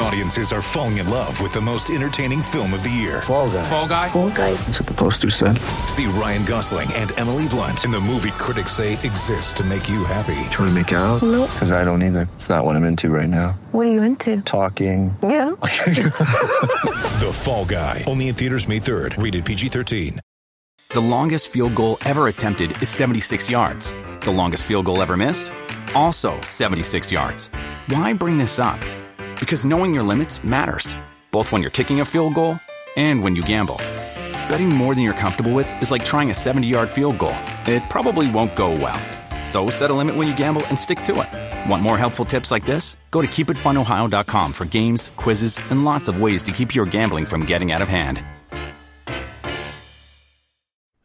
Audiences are falling in love with the most entertaining film of the year. Fall guy. Fall guy. Fall guy. That's what the poster said. See Ryan Gosling and Emily Blunt in the movie critics say exists to make you happy. Trying to make it out? Nope. Because I don't either. It's not what I'm into right now. What are you into? Talking. Yeah. The Fall Guy. Only in theaters May 3rd. Rated PG-13. The longest field goal ever attempted is 76 yards. The longest field goal ever missed? Also 76 yards. Why bring this up? Because knowing your limits matters, both when you're kicking a field goal and when you gamble. Betting more than you're comfortable with is like trying a 70 yard field goal. It probably won't go well. So set a limit when you gamble and stick to it. Want more helpful tips like this? Go to keepitfunohio.com for games, quizzes, and lots of ways to keep your gambling from getting out of hand.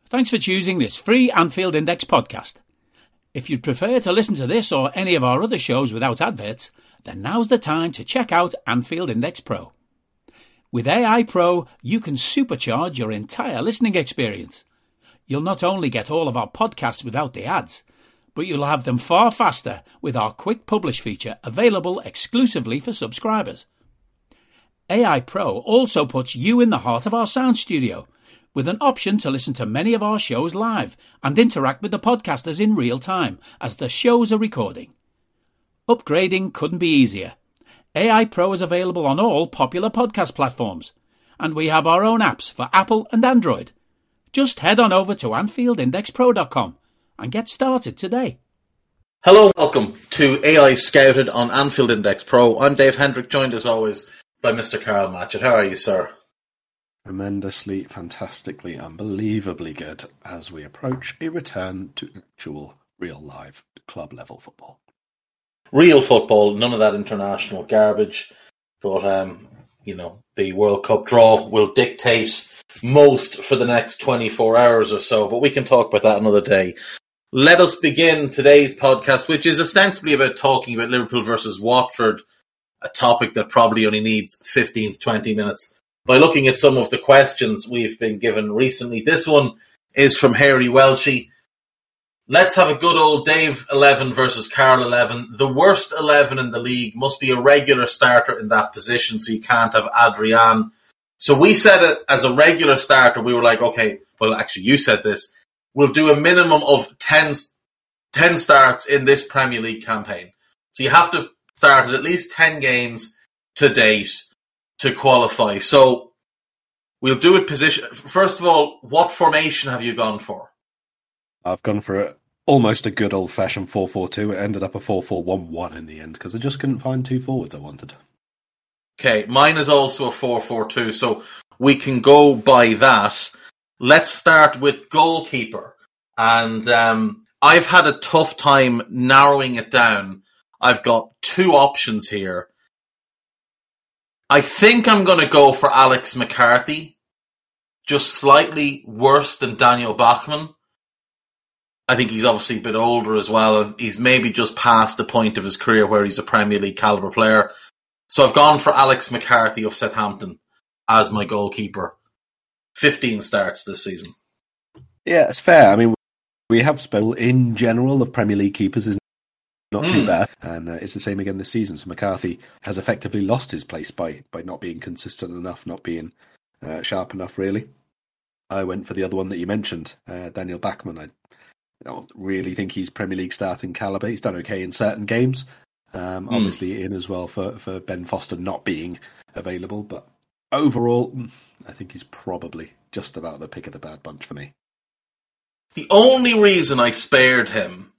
Thanks for choosing this free Anfield Index podcast. If you'd prefer to listen to this or any of our other shows without adverts, then now's the time to check out Anfield Index Pro. With AI Pro, you can supercharge your entire listening experience. You'll not only get all of our podcasts without the ads, but you'll have them far faster with our quick publish feature available exclusively for subscribers. AI Pro also puts you in the heart of our sound studio with an option to listen to many of our shows live and interact with the podcasters in real time as the shows are recording. Upgrading couldn't be easier. AI Pro is available on all popular podcast platforms, and we have our own apps for Apple and Android. Just head on over to AnfieldIndexPro.com and get started today. Hello and welcome to AI Scouted on Anfield Index Pro. I'm Dave Hendrick, joined as always by Mr. Karl Matchett. How are you, sir? tremendously, fantastically, unbelievably good as we approach a return to actual, real live club level football. Real football, none of that international garbage. But, um, you know, the World Cup draw will dictate most for the next 24 hours or so, but we can talk about that another day. Let us begin today's podcast, which is ostensibly about talking about Liverpool versus Watford, a topic that probably only needs 15 to 20 minutes by looking at some of the questions we've been given recently. This one is from Harry Welchie. Let's have a good old Dave 11 versus Karl 11. The worst 11 in the league must be a regular starter in that position, so you can't have Adrian. So we said it as a regular starter. We were like, okay, well, actually, you said this. We'll do a minimum of 10, 10 starts in this Premier League campaign. So you have to start at least 10 games to date to qualify. So we'll do it position. First of all, what formation have you gone for? I've gone for almost a good old fashioned 4 4 2. It ended up a 4 4 1 1 in the end because I just couldn't find two forwards I wanted. Okay, mine is also a 4 4 2, so we can go by that. Let's start with goalkeeper. And um, I've had a tough time narrowing it down. I've got two options here. I think I'm going to go for Alex McCarthy, just slightly worse than Daniel Bachmann. I think he's obviously a bit older as well, and he's maybe just past the point of his career where he's a Premier League caliber player. So I've gone for Alex McCarthy of Southampton as my goalkeeper. 15 starts this season. Yeah, it's fair. I mean, we have spoken in general of Premier League keepers is not too Mm. bad, and uh, it's the same again this season. So McCarthy has effectively lost his place by by not being consistent enough, not being uh, sharp enough. Really, I went for the other one that you mentioned, uh, Daniel Bachmann. I don't really think he's Premier League starting caliber. He's done okay in certain games, um, Mm. obviously in as well for for Ben Foster not being available, but overall, mm, I think he's probably just about the pick of the bad bunch for me. The only reason I spared him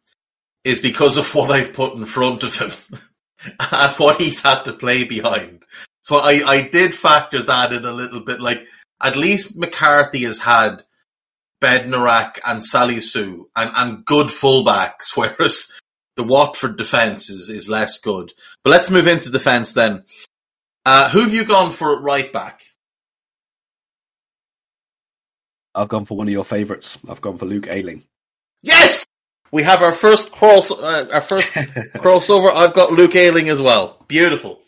is because of what I've put in front of him and what he's had to play behind. So I, I did factor that in a little bit. Like, at least McCarthy has had Bednarek and Salisu and, and good fullbacks, whereas the Watford defence is, is less good. But let's move into defence then. Uh, who have you gone for at right back? I've gone for one of your favourites. I've gone for Luke Ayling. Yes, we have our first cross, uh, our first crossover. I've got Luke Ayling as well. Beautiful.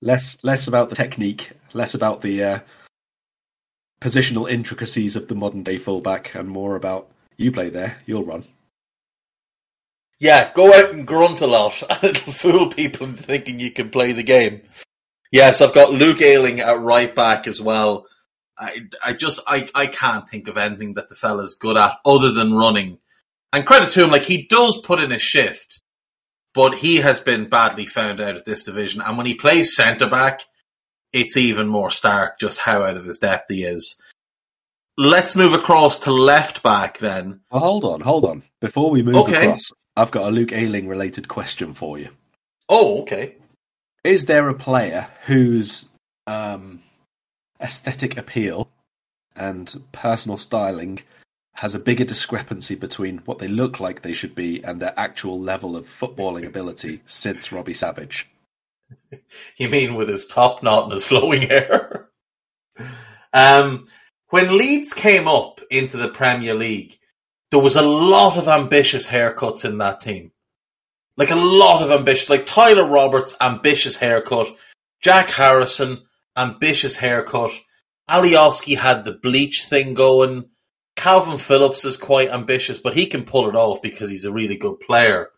Less less about the technique, less about the uh, positional intricacies of the modern day fullback, and more about you play there, you'll run. Yeah, go out and grunt a lot, and it'll fool people into thinking you can play the game. Yes, I've got Luke Ayling at right back as well. I, I just, I, I can't think of anything that the fella's good at other than running. And credit to him, like he does put in a shift, but he has been badly found out of this division. And when he plays centre back, it's even more stark just how out of his depth he is. Let's move across to left back then. Well, hold on, hold on. Before we move Okay. across, I've got a Luke Ayling related question for you. Oh, okay. Is there a player whose um, aesthetic appeal and personal styling has a bigger discrepancy between what they look like they should be and their actual level of footballing ability since Robbie Savage? You mean with his top knot and his flowing hair? um, when Leeds came up into the Premier League, there was a lot of ambitious haircuts in that team. Like a lot of ambitious, like Tyler Roberts, ambitious haircut. Jack Harrison, ambitious haircut. Alioski had the bleach thing going. Kalvin Phillips is quite ambitious, but he can pull it off because he's a really good player.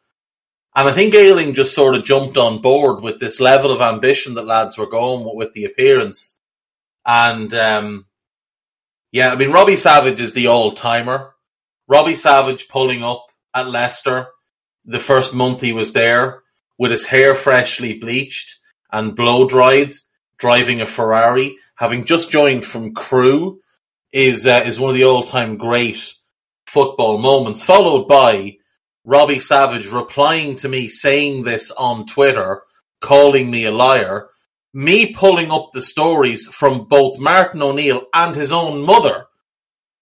And I think Ayling just sort of jumped on board with this level of ambition that lads were going with, the appearance. And um, yeah, I mean, Robbie Savage is the old timer. Robbie Savage pulling up at Leicester the first month he was there with his hair freshly bleached and blow dried, driving a Ferrari, having just joined from Crewe, is uh, is one of the all time great football moments. Followed by Robbie Savage replying to me saying this on Twitter, calling me a liar, me pulling up the stories from both Martin O'Neill and his own mother,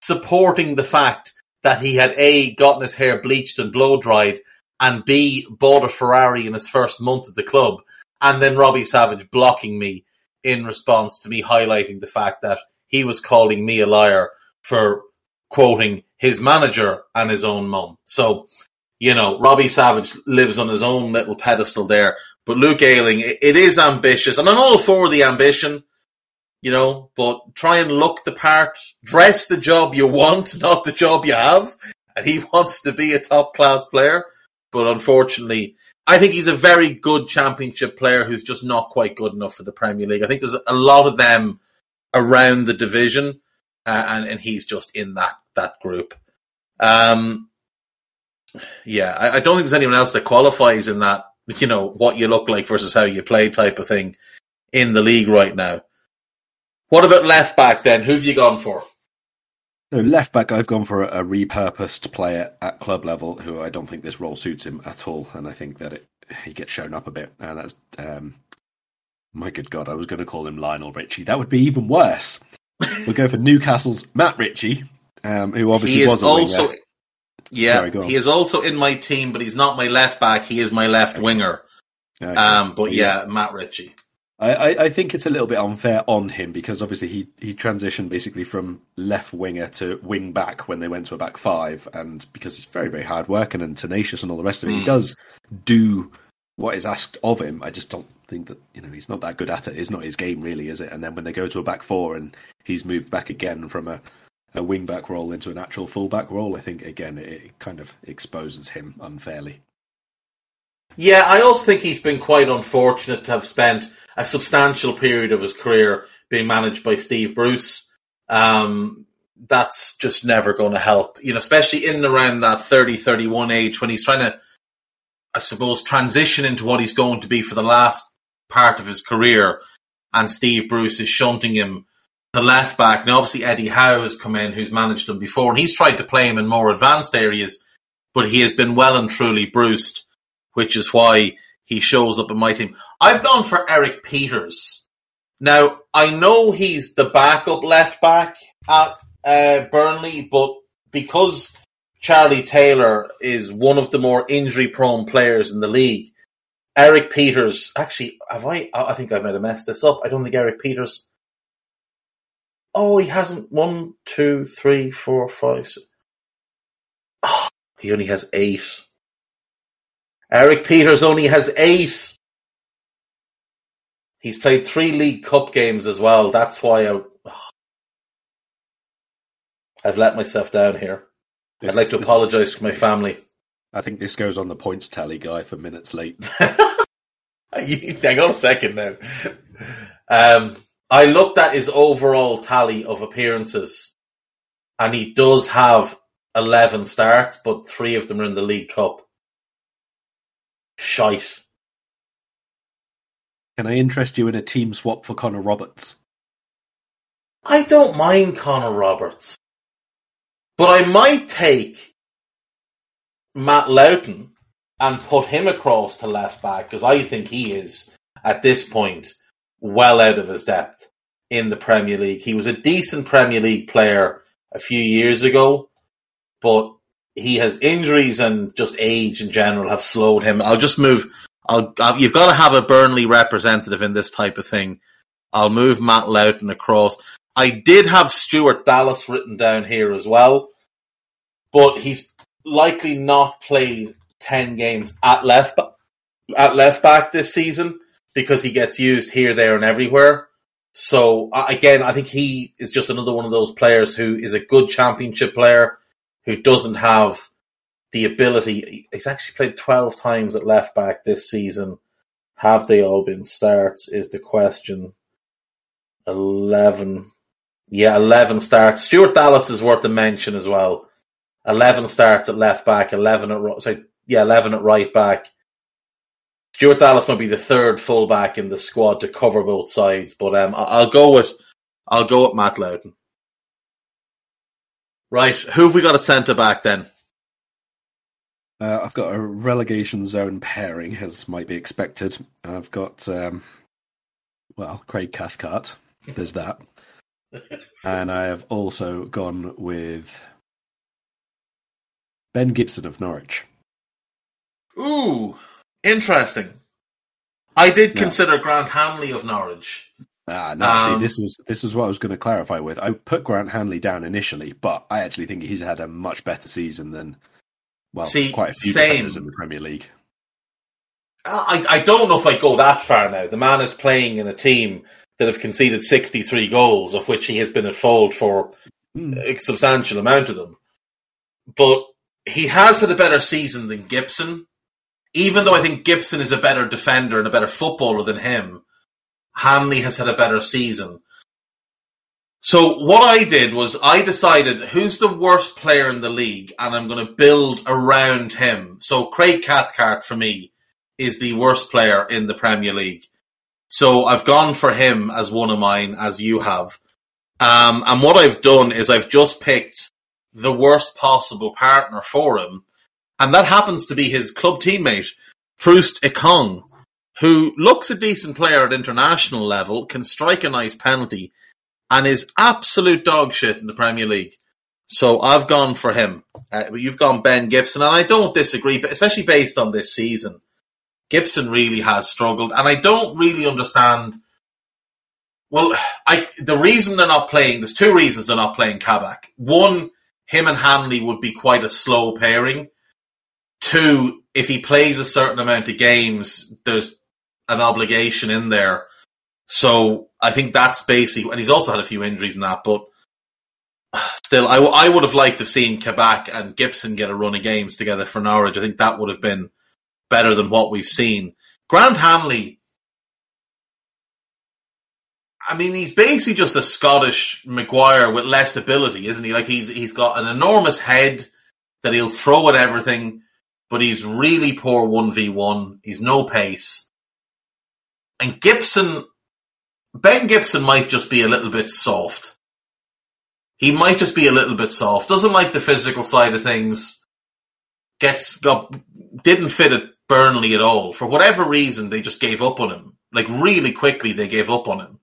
supporting the fact that he had A, gotten his hair bleached and blow dried, and B, bought a Ferrari in his first month at the club, and then Robbie Savage blocking me in response to me highlighting the fact that he was calling me a liar for quoting his manager and his own mum. So, you know, Robbie Savage lives on his own little pedestal there. But Luke Ayling, it, it is ambitious, and I'm all for the ambition, you know, but try and look the part, dress the job you want, not the job you have. And he wants to be a top class player. But unfortunately, I think he's a very good championship player who's just not quite good enough for the Premier League. I think there's a lot of them around the division, uh, and, and he's just in that, that group. Um, yeah, I, I don't think there's anyone else that qualifies in that, you know, what you look like versus how you play type of thing in the league right now. What about left back then? Who've you gone for? So left back, I've gone for a, a repurposed player at club level who I don't think this role suits him at all, and I think that it, he gets shown up a bit. And that's um, my good God, I was going to call him Lionel Richie. That would be even worse. we'll go for Newcastle's Matt Ritchie, um, who obviously was a also, winger. Yeah, Sorry, go on. he is also in my team, but he's not my left back. He is my left winger. Okay. Um, but So, yeah, Matt Ritchie. I, I, I think it's a little bit unfair on him because obviously he, he transitioned basically from left winger to wing back when they went to a back five, and because he's very very hard working and tenacious and all the rest of it, he Mm. does do what is asked of him. I just don't think that you know he's not that good at it. It's not his game really, is it? And then when they go to a back four and he's moved back again from a a wing back role into an actual full back role, I think again it, it kind of exposes him unfairly. Yeah, I also think he's been quite unfortunate to have spent a substantial period of his career being managed by Steve Bruce. Um, that's just never going to help, you know, especially in and around that 30, 31 age when he's trying to, I suppose, transition into what he's going to be for the last part of his career. And Steve Bruce is shunting him to left back. Now, obviously, Eddie Howe has come in, who's managed him before, and he's tried to play him in more advanced areas, but he has been well and truly bruised, which is why he shows up in my team. I've gone for Erik Pieters. Now, I know he's the backup left back at, uh, Burnley, but because Charlie Taylor is one of the more injury-prone players in the league, Erik Pieters. Actually, have I? I think I might have messed this up. I don't think Erik Pieters. Oh, he hasn't one, two, three, four, five. Six. Oh, he only has eight. Erik Pieters only has eight. He's played three League Cup games as well. That's why I, I've let myself down here. This- I'd like to apologise to my family. I think this goes on the points tally guy for minutes late. Hang on a second now. Um, I looked at his overall tally of appearances, and he does have 11 starts, but three of them are in the League Cup. Shite. Can I interest you in a team swap for Connor Roberts? I don't mind Connor Roberts, but I might take Matt Lowton and put him across to left back because I think he is at this point well out of his depth in the Premier League. He was a decent Premier League player a few years ago, but he has injuries and just age in general have slowed him. I'll just move. I'll, I'll you've got to have a Burnley representative in this type of thing. I'll move Matt Lowton across. I did have Stuart Dallas written down here as well, but he's likely not played ten games at left at left back this season because he gets used here, there, and everywhere. So again, I think he is just another one of those players who is a good championship player who doesn't have the ability. He's actually played twelve times at left back this season. Have they all been starts? Is the question. Eleven, yeah, eleven starts. Stuart Dallas is worth a mention as well. Eleven starts at left back, eleven at sorry, yeah, eleven at right back. Stuart Dallas might be the third fullback in the squad to cover both sides, but um, I'll go with I'll go with Matt Lowton. Right, who have we got at centre back then? Uh, I've got a relegation zone pairing, as might be expected. I've got, um, well, Craig Cathcart. There's that. and I have also gone with Ben Gibson of Norwich. Ooh, interesting. I did Yeah. consider Grant Hanley of Norwich. Ah, no. Um, see, this was this was what I was going to clarify with. I put Grant Hanley down initially, but I actually think he's had a much better season than well, See, quite a few same. defenders in the Premier League. I, I don't know if I go that far now. The man is playing in a team that have conceded 63 goals, of which he has been at fault for a substantial amount of them. But he has had a better season than Gibson. Even though I think Gibson is a better defender and a better footballer than him, Hanley has had a better season. So what I did was I decided who's the worst player in the league and I'm going to build around him. So Craig Cathcart for me is the worst player in the Premier League. So I've gone for him as one of mine, as you have. Um, and what I've done is I've just picked the worst possible partner for him. And that happens to be his club teammate, Troost-Ekong, who looks a decent player at international level, can strike a nice penalty, and is absolute dog shit in the Premier League. So I've gone for him. Uh, you've gone Ben Gibson, and I don't disagree, but especially based on this season. Gibson really has struggled, and I don't really understand. Well, I the reason they're not playing. There's two reasons they're not playing Kabak. One, him and Hanley would be quite a slow pairing. Two, if he plays a certain amount of games, there's an obligation in there. So I think that's basically, and he's also had a few injuries in that, but still, I, w- I would have liked to have seen Kabak and Gibson get a run of games together for Norwich. I think that would have been better than what we've seen. Grant Hanley, I mean, he's basically just a Scottish Maguire with less ability, isn't he? Like he's he's got an enormous head that he'll throw at everything, but he's really poor one v one. He's no pace. And Gibson, Ben Gibson might just be a little bit soft. He might just be a little bit soft. Doesn't like the physical side of things. Gets got didn't fit at Burnley at all. For whatever reason, they just gave up on him. Like really quickly, they gave up on him.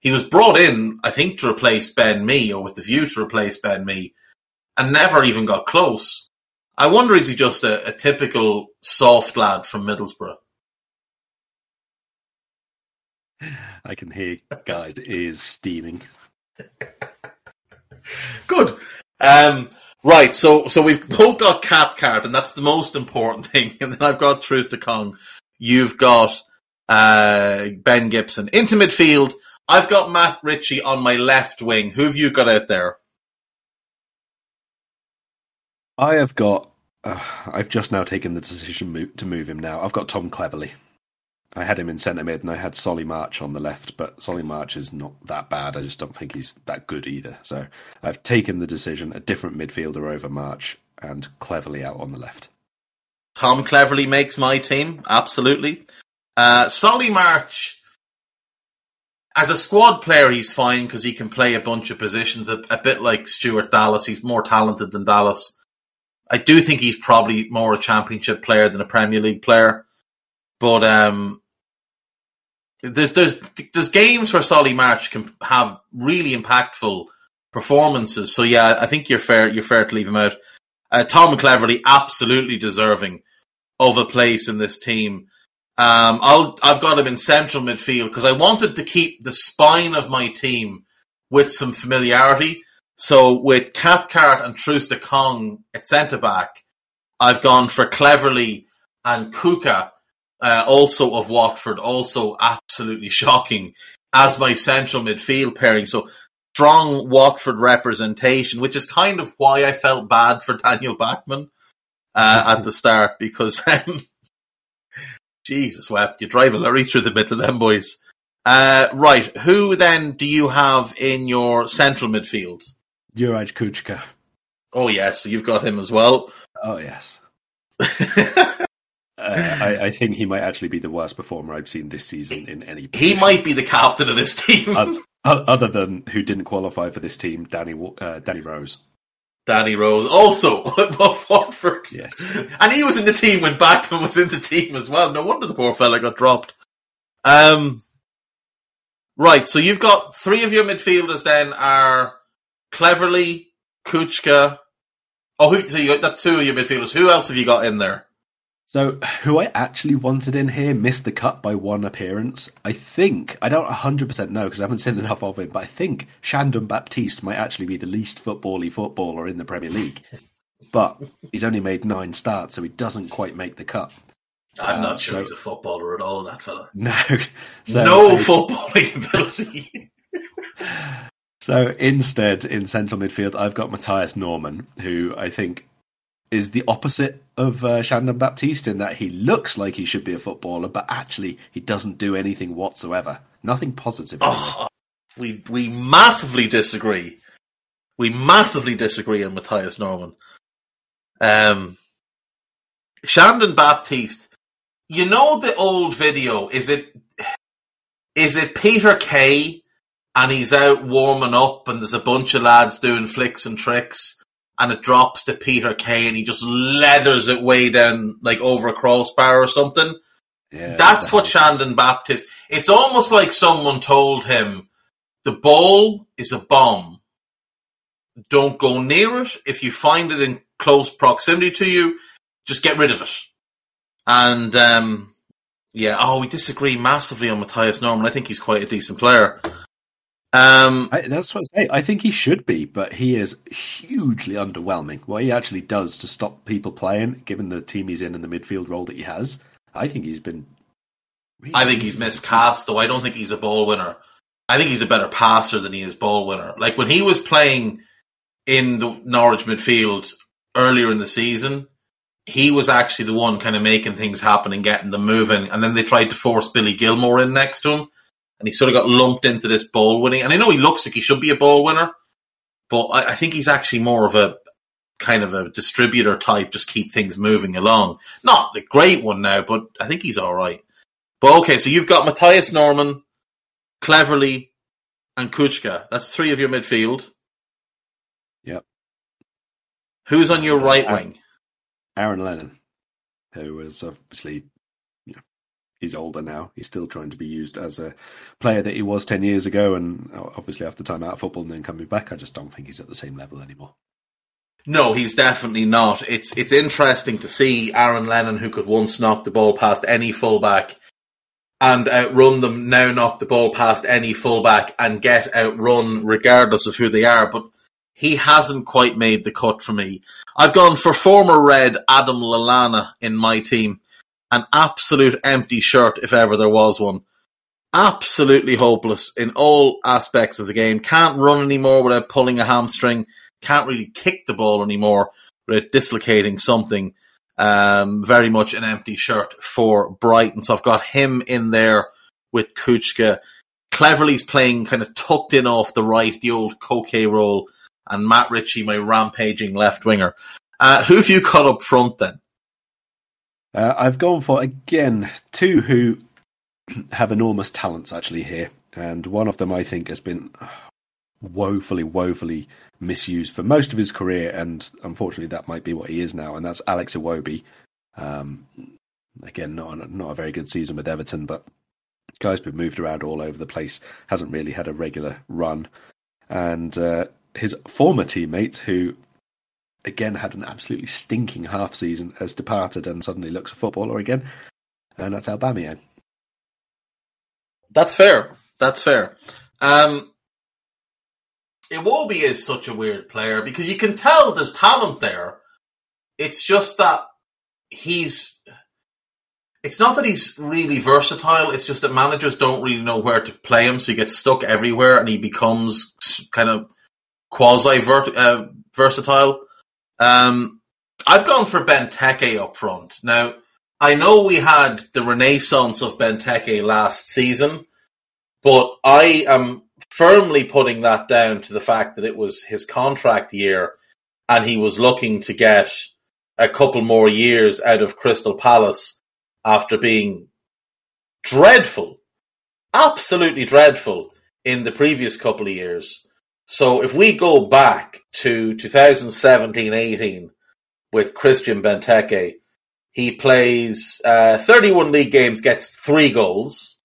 He was brought in, I think, to replace Ben Mee or with the view to replace Ben Mee and never even got close. I wonder is he just a, a typical soft lad from Middlesbrough? I can hear guys' ears steaming. Good. Um, right, so so we've both got Cathcart, and that's the most important thing. And then I've got Troost-Ekong. You've got uh, Ben Gibson into midfield. I've got Matt Ritchie on my left wing. Who have you got out there? I have got. Uh, I've just now taken the decision to move him now. I've got Tom Cleverley. I had him in centre mid and I had Solly March on the left, but Solly March is not that bad. I just don't think he's that good either. So I've taken the decision a different midfielder over March and Cleverley out on the left. Tom Cleverley makes my team, absolutely. Uh, Solly March, as a squad player, he's fine because he can play a bunch of positions, a, a bit like Stuart Dallas. He's more talented than Dallas. I do think he's probably more a championship player than a Premier League player. But um, there's there's there's games where Solly March can have really impactful performances. So yeah, I think you're fair you're fair to leave him out. Uh, Tom Cleverley absolutely deserving of a place in this team. Um, I'll I've got him in central midfield because I wanted to keep the spine of my team with some familiarity. So with Cathcart and Troost-Ekong at centre back, I've gone for Cleverley and Kucka uh, also of Watford, also absolutely shocking as my central midfield pairing. So strong Watford representation, which is kind of why I felt bad for Daniel Bachmann uh, at the start because um, Jesus wept, you drive a lorry through the middle of them boys. Uh, right, who then do you have in your central midfield? Juraj Kucka. Oh yes, you've got him as well. Oh yes. Uh, I, I, think he might actually be the worst performer I've seen this season in any. Position. He might be the captain of this team, uh, other than who didn't qualify for this team, Danny uh, Danny Rose. Danny Rose also Watford. Yes, and he was in the team when Bachmann was in the team as well. No wonder the poor fella got dropped. Um, right. So you've got three of your midfielders. Then are Cleverley, Kucka. Oh, who, so you got that's two of your midfielders. Who else have you got in there? So, who I actually wanted in here missed the cut by one appearance. I think, I don't 100% know because I haven't seen enough of him, but I think Shandon Baptiste might actually be the least footbally footballer in the Premier League. But he's only made nine starts, so he doesn't quite make the cut. I'm um, not sure so, he's a footballer at all, that fella. No. So no I, footballing ability. So instead, in central midfield, I've got Mathias Normann, who I think is the opposite of uh, Shandon Baptiste in that he looks like he should be a footballer, but actually he doesn't do anything whatsoever. Nothing positive. Oh, we we massively disagree. We massively disagree on Mathias Normann. Um, Shandon Baptiste. You know the old video? Is it is it Peter Kay and he's out warming up and there's a bunch of lads doing flicks and tricks and it drops to Peter Kay and he just leathers it way down like over a crossbar or something. Yeah, That's what Shandon Baptiste. It's almost like someone told him the ball is a bomb. Don't go near it. If you find it in close proximity to you, just get rid of it. And um, yeah, oh, we disagree massively on Mathias Normann. I think he's quite a decent player. Um, I, that's what I say. I think he should be, but he is hugely underwhelming. What he actually does to stop people playing, given the team he's in and the midfield role that he has, I think he's been. Really I think he's miscast, though. I don't think he's a ball winner. I think he's a better passer than he is ball winner. Like when he was playing in the Norwich midfield earlier in the season, he was actually the one kind of making things happen and getting them moving. And then they tried to force Billy Gilmour in next to him and he sort of got lumped into this ball winning. And I know he looks like he should be a ball winner, but I, I think he's actually more of a kind of a distributor type, just keep things moving along. Not a great one now, but I think he's all right. But okay, so you've got Mathias Normann, Cleverley, and Kucka. That's three of your midfield. Yep. Who's on your uh, right Aaron, wing? Aaron Lennon, who was obviously he's older now. He's still trying to be used as a player that he was 10 years ago. And obviously, after time out of football and then coming back, I just don't think he's at the same level anymore. No, he's definitely not. It's it's interesting to see Aaron Lennon, who could once knock the ball past any fullback and outrun them, now knock the ball past any fullback and get outrun regardless of who they are. But he hasn't quite made the cut for me. I've gone for former Red Adam Lallana in my team. An absolute empty shirt if ever there was one. Absolutely hopeless in all aspects of the game. Can't run anymore without pulling a hamstring can't really kick the ball anymore without dislocating something. Um, very much an empty shirt for Brighton. So I've got him in there with Kucka. Cleverley's playing kind of tucked in off the right, the old Koke role, and Matt Ritchie, my rampaging left winger. Uh, who have you cut up front then? Uh, I've gone for again two who have enormous talents actually here, and one of them I think has been woefully, woefully misused for most of his career, and unfortunately, that might be what he is now, and that's Alex Iwobi. Um, again, not not a very good season with Everton, but guy's been moved around all over the place, hasn't really had a regular run, and uh, his former teammate, who again had an absolutely stinking half season, has departed and suddenly looks a footballer again, and that's Aubameyang. That's fair. That's fair. Um, Iwobi is such a weird player because you can tell there's talent there. It's just that he's. It's not that he's really versatile. It's just that managers don't really know where to play him, so he gets stuck everywhere, and he becomes kind of quasi uh, versatile. Um, I've gone for Benteke up front. Now, I know we had the renaissance of Benteke last season, but I am firmly putting that down to the fact that it was his contract year and he was looking to get a couple more years out of Crystal Palace after being dreadful, absolutely dreadful in the previous couple of years. So if we go back to 2017-18 with Christian Benteke, he plays uh, 31 league games, gets three goals.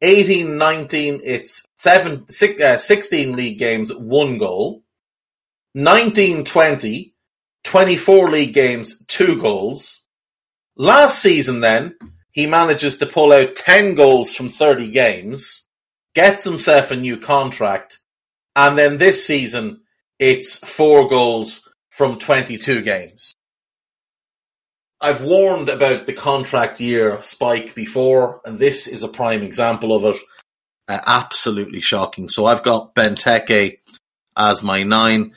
18 19, it's seven, six, uh, 16 league games, one goal. 19 20, 24 league games, two goals. Last season, then, he manages to pull out 10 goals from 30 games, gets himself a new contract, and then this season, it's four goals from 22 games. I've warned about the contract year spike before, and this is a prime example of it. Uh, absolutely shocking. So I've got Benteke as my nine.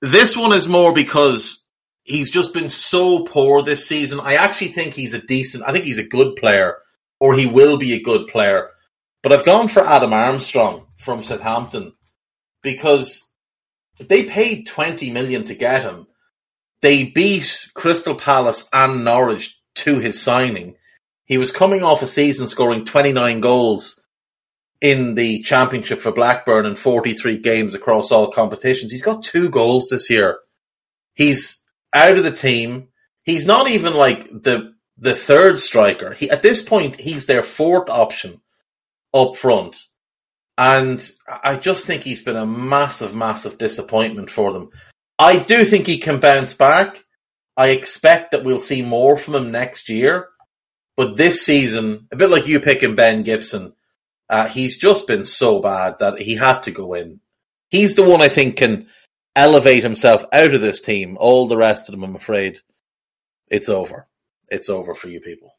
This one is more because he's just been so poor this season. I actually think he's a decent, I think he's a good player, or he will be a good player. But I've gone for Adam Armstrong from Southampton because they paid 20 million to get him they beat Crystal Palace and Norwich to his signing. He was coming off a season scoring 29 goals in the championship for Blackburn in 43 games across all competitions. He's got two goals this year. He's out of the team. He's not even like the the third striker. He at this point he's their fourth option up front. And I just think he's been a massive, massive disappointment for them. I do think he can bounce back. I expect that we'll see more from him next year. But this season, a bit like you picking Ben Gibson, uh, he's just been so bad that he had to go in. He's the one I think can elevate himself out of this team. All the rest of them, I'm afraid, it's over. It's over for you people.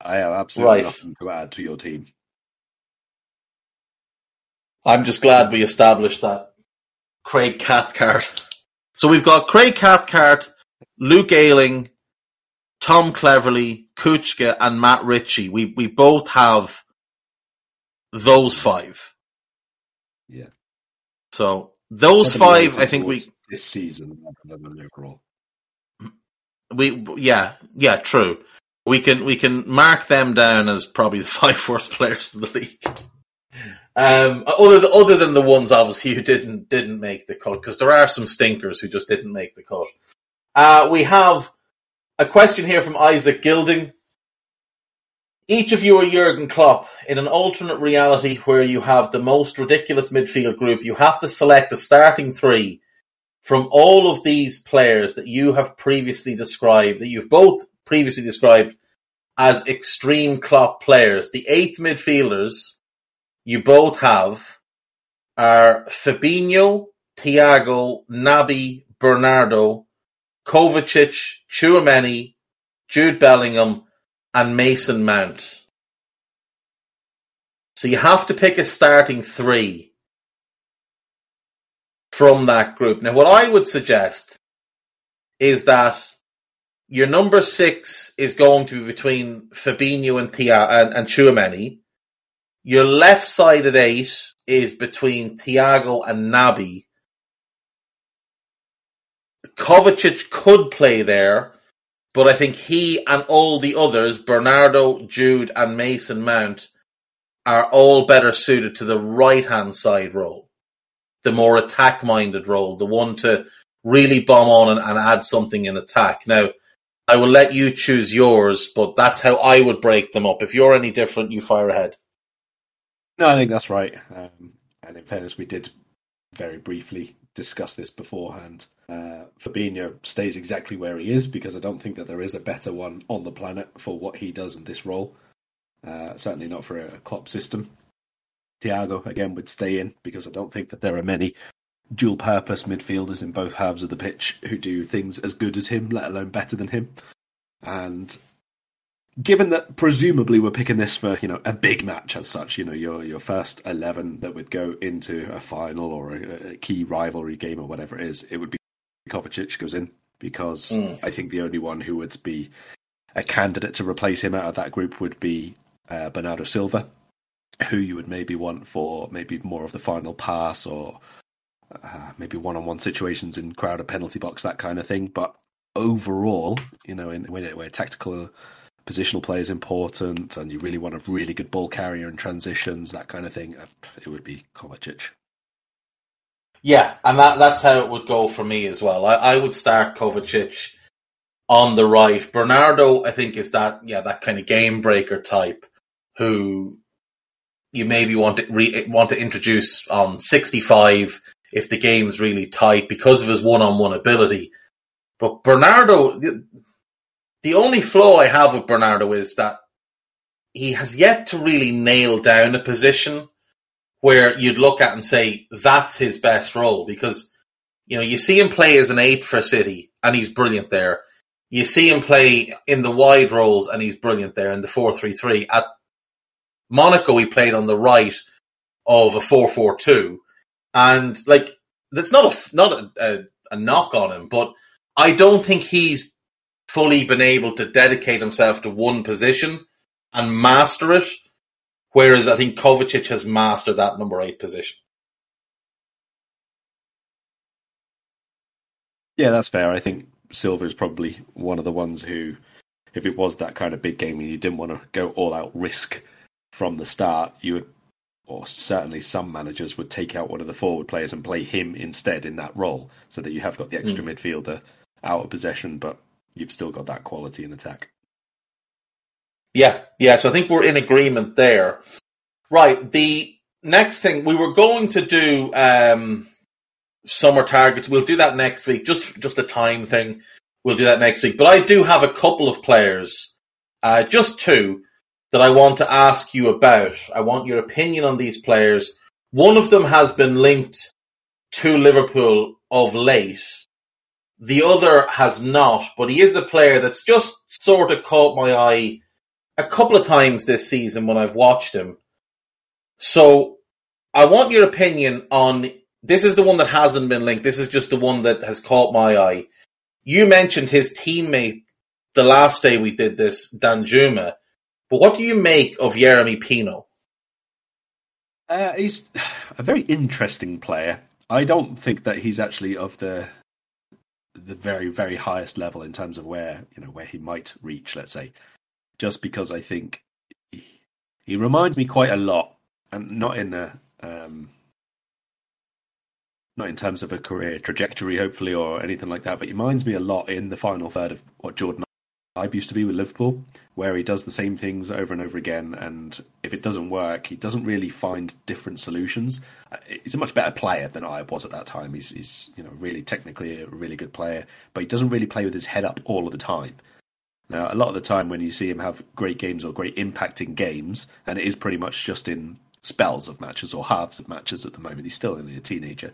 I have absolutely Right. nothing to add to your team. I'm just glad we established that. Craig Cathcart. So we've got Craig Cathcart, Luke Ayling, Tom Cleverley, Kucka, and Matt Ritchie. We we both have those five. Yeah. So those five, I think we this season rather than overall. we yeah yeah true. We can we can mark them down as probably the five worst players in the league. Um, other than, other than the ones obviously who didn't didn't make the cut, because there are some stinkers who just didn't make the cut. Uh, we have a question here from Isaac Gilding. each of you are Jurgen Klopp. In an alternate reality where you have the most ridiculous midfield group, you have to select a starting three from all of these players that you have previously described, that you've both previously described as extreme Klopp players. The eight midfielders you both have are Fabinho, Thiago, Naby, Bernardo, Kovacic, Tchouameni, Jude Bellingham, and Mason Mount. So you have to pick a starting three from that group. Now, what I would suggest is that your number six is going to be between Fabinho and Tia and, and. Your left side at eight is between Thiago and Naby. Kovacic could play there, but I think he and all the others, Bernardo, Jude, and Mason Mount, are all better suited to the right hand side role, the more attack minded role, the one to really bomb on and, and add something in attack. Now, I will let you choose yours, but that's how I would break them up. If you're any different, you fire ahead. No, I think that's right. Um, and in fairness, we did very briefly discuss this beforehand. Uh, Fabinho stays exactly where he is because I don't think that there is a better one on the planet for what he does in this role. Uh, certainly not for a Klopp system. Thiago again would stay in because I don't think that there are many dual purpose midfielders in both halves of the pitch who do things as good as him, let alone better than him. And given that presumably we're picking this for you know a big match as such, you know your your first eleven that would go into a final or a, a key rivalry game or whatever it is, it would be Kovacic goes in because mm. I think the only one who would be a candidate to replace him out of that group would be uh, Bernardo Silva, who you would maybe want for maybe more of the final pass or uh, maybe one-on-one situations in crowded penalty box, that kind of thing. But overall, you know, in, where, where tactical positional play is important and you really want a really good ball carrier in transitions, that kind of thing, uh, it would be Kovacic. Yeah, and that that's how it would go for me as well. I, I would start Kovacic on the right. Bernardo, I think, is that yeah that kind of game breaker type who you maybe want to re- want to introduce on 65 if the game's really tight because of his one-on-one ability. But Bernardo, the, only flaw I have with Bernardo is that he has yet to really nail down a position where you'd look at and say that's his best role because you know you see him play as an eight for City and he's brilliant there. You see him play in the wide roles and he's brilliant there in the four three three. At Monaco, he played on the right of a four four two, and like that's not a not a, a, a knock on him, but I don't think he's fully been able to dedicate himself to one position and master it Whereas I think Kovacic has mastered that number eight position. Yeah, that's fair. I think Silva is probably one of the ones who, if it was that kind of big game and you didn't want to go all out risk from the start, you would, or certainly some managers would take out one of the forward players and play him instead in that role, so that you have got the extra mm. midfielder out of possession, but you've still got that quality in attack. Yeah, yeah. So I think we're in agreement there. Right. The next thing we were going to do um, summer targets. We'll do that next week. Just just a time thing. We'll do that next week. But I do have a couple of players, uh, just two, that I want to ask you about. I want your opinion on these players. One of them has been linked to Liverpool of late. The other has not, but he is a player that's just sort of caught my eye a couple of times this season when I've watched him. So I want your opinion on this is the one that hasn't been linked. This is just the one that has caught my eye. You mentioned his teammate the last day we did this, Danjuma. But what do you make of Yeremy Pino? Uh, he's a very interesting player. I don't think that he's actually of the the very very highest level in terms of where you know where he might reach. Let's say just because I think he, he reminds me quite a lot, and not in a um, not in terms of a career trajectory, hopefully, or anything like that, but he reminds me a lot in the final third of what Jordan Ibe used to be with Liverpool, where he does the same things over and over again, and if it doesn't work, he doesn't really find different solutions. Uh, He's a much better player than I was at that time. He's, he's you know really technically a really good player, but he doesn't really play with his head up all of the time. Now, a lot of the time when you see him have great games or great impacting games, and it is pretty much just in spells of matches or halves of matches at the moment, he's still only a teenager.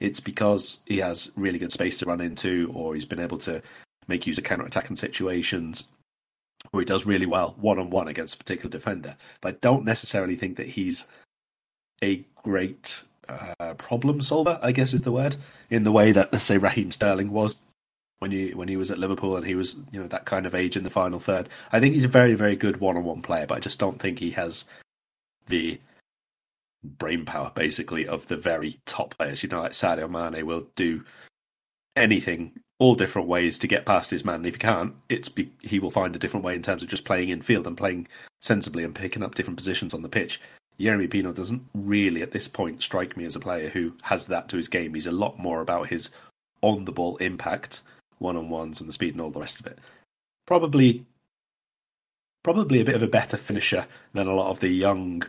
It's because he has really good space to run into, or he's been able to make use of counter attacking situations, or he does really well one on one against a particular defender. But I don't necessarily think that he's a great uh, problem solver, I guess is the word, in the way that, let's say, Raheem Sterling was when he when he was at Liverpool and he was you know that kind of age in the final third. I think he's a very very good one on one player, but I just don't think he has the brain power basically of the very top players. You know, like Sadio Mane will do anything all different ways to get past his man. And if he can't, it's be, he will find a different way in terms of just playing in field and playing sensibly and picking up different positions on the pitch. Yeremy Pino doesn't really at this point strike me as a player who has that to his game. He's a lot more about his on the ball impact, one on ones, and the speed and all the rest of it. Probably, probably a bit of a better finisher than a lot of the young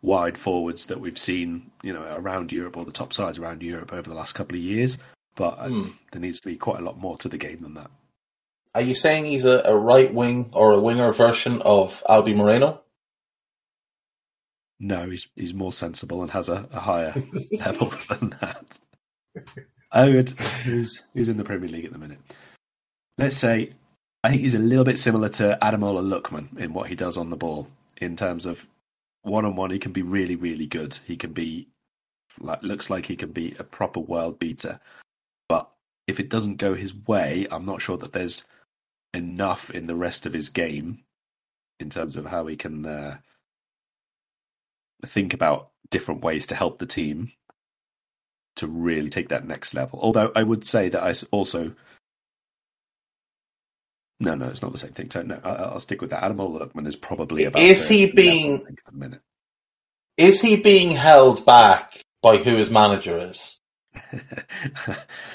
wide forwards that we've seen, you know, around Europe or the top sides around Europe over the last couple of years. But Hmm. there needs to be quite a lot more to the game than that. Are you saying he's a, a right wing or a winger version of Albi Moreno? No, he's he's more sensible and has a, a higher level than that. I would who's who's in the Premier League at the minute. Let's say I think he's a little bit similar to Ademola Lookman in what he does on the ball in terms of one on one. He can be really really good. He can be like looks like he can be a proper world beater. If it doesn't go his way, I'm not sure that there's enough in the rest of his game in terms of how he can. Uh, think about different ways to help the team to really take that next level. Although I would say that I also. No, no, it's not the same thing. So no, I- I'll stick with that. Adam Lookman is probably about. Is the- he being- level, think, at the minute? Is he being held back by who his manager is?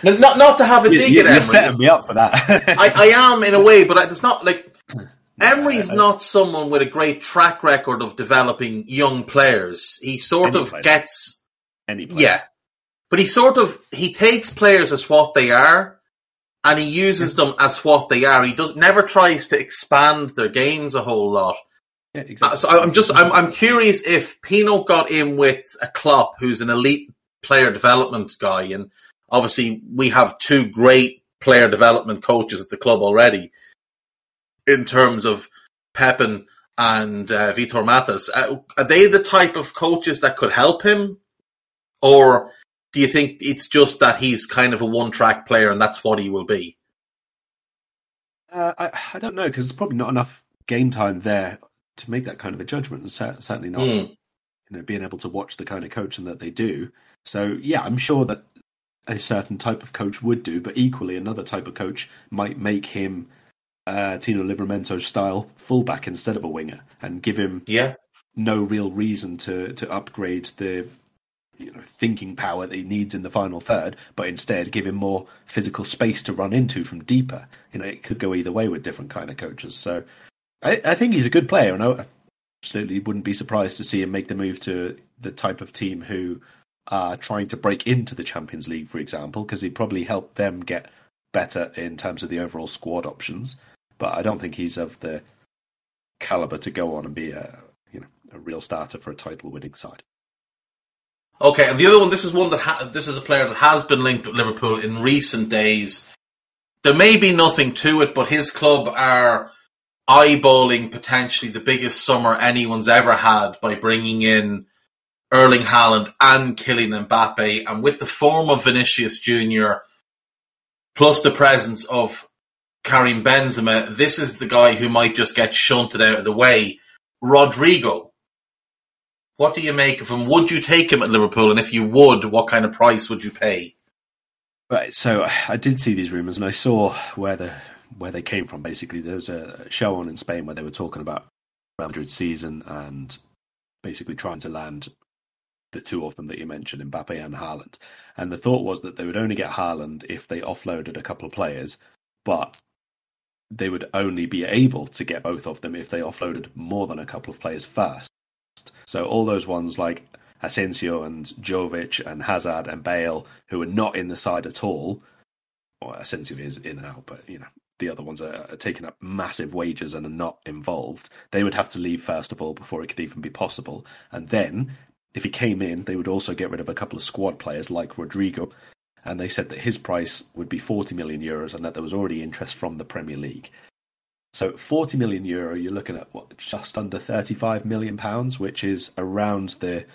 No, not not to have a You- dig you- at You're setting me up for that. I, I am in a way, but it's not like Emery's not someone with a great track record of developing young players. He sort Any of players. gets Any place. yeah, but he sort of he takes players as what they are, and he uses them as what they are. He does never tries to expand their games a whole lot. Yeah, Uh, exactly. So I- I'm just I'm I'm curious if Pino got in with a Klopp who's an elite player development guy, and obviously we have two great player development coaches at the club already, in terms of Pepin and uh, Vitor Matos. Uh, are they the type of coaches that could help him, or do you think it's just that he's kind of a one track player and that's what he will be? Uh, I, I don't know because there's probably not enough game time there to make that kind of a judgment, and certainly not Hmm. you know being able to watch the kind of coaching that they do. So yeah, I'm sure that a certain type of coach would do, but equally another type of coach might make him uh, Tino Livramento style fullback instead of a winger, and give him Yeah. no real reason to to upgrade the you know thinking power that he needs in the final third, but instead give him more physical space to run into from deeper. You know, it could go either way with different kind of coaches. So I, I think he's a good player, and I absolutely wouldn't be surprised to see him make the move to the type of team who are trying to break into the Champions League, for example, because he'd probably help them get better in terms of the overall squad options. But I don't think he's of the caliber to go on and be a you know a real starter for a title-winning side. Okay, and the other one, this is one that ha- this is a player that has been linked with Liverpool in recent days. There may be nothing to it, but his club are eyeballing potentially the biggest summer anyone's ever had by bringing in Erling Haaland and Kylian Mbappe, and with the form of Vinicius Junior plus the presence of Karim Benzema, this is the guy who might just get shunted out of the way. Rodrigo, what do you make of him? Would you take him at Liverpool? And if you would, what kind of price would you pay? Right, so I did see these rumours, and I saw where the where they came from. Basically, there was a show on in Spain where they were talking about Real Madrid's season and basically trying to land the two of them that you mentioned, Mbappe and Haaland. And the thought was that they would only get Haaland if they offloaded a couple of players, but they would only be able to get both of them if they offloaded more than a couple of players first. So all those ones like Asensio and Jovic and Hazard and Bale, who are not in the side at all, or Asensio is in and out, but you know the other ones are, are taking up massive wages and are not involved. They would have to leave first of all before it could even be possible, and then if he came in, they would also get rid of a couple of squad players like Rodrigo. And they said that his price would be 40 million euros and that there was already interest from the Premier League. So 40 million euro, you're looking at what, just under 35 million pounds, which is around the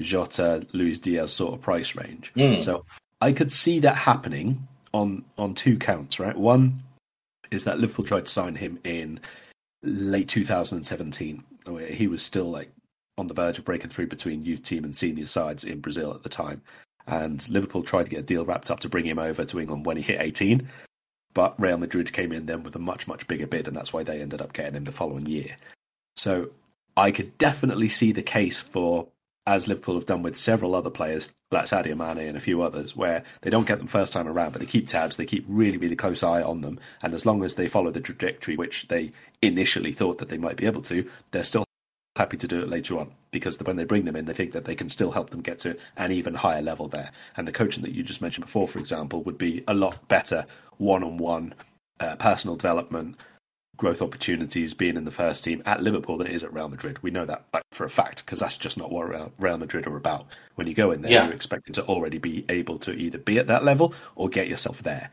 Jota, Luis Diaz sort of price range. Mm. So I could see that happening on on two counts, right? One is that Liverpool tried to sign him in late 2017. where He was still like on the verge of breaking through between youth team and senior sides in Brazil at the time. And Liverpool tried to get a deal wrapped up to bring him over to England when he hit 18. But Real Madrid came in then with a much, much bigger bid, and that's why they ended up getting him the following year. So I could definitely see the case for, as Liverpool have done with several other players, like Sadio Mane and a few others, where they don't get them first time around, but they keep tabs, they keep really, really close eye on them. And as long as they follow the trajectory which they initially thought that they might be able to, they're still happy to do it later on because when they bring them in, they think that they can still help them get to an even higher level there. And the coaching that you just mentioned before, for example, would be a lot better one on one personal development, growth opportunities being in the first team at Liverpool than it is at Real Madrid. We know that like, for a fact because that's just not what Real, Madrid are about. When you go in there, Yeah. you're expected to already be able to either be at that level or get yourself there.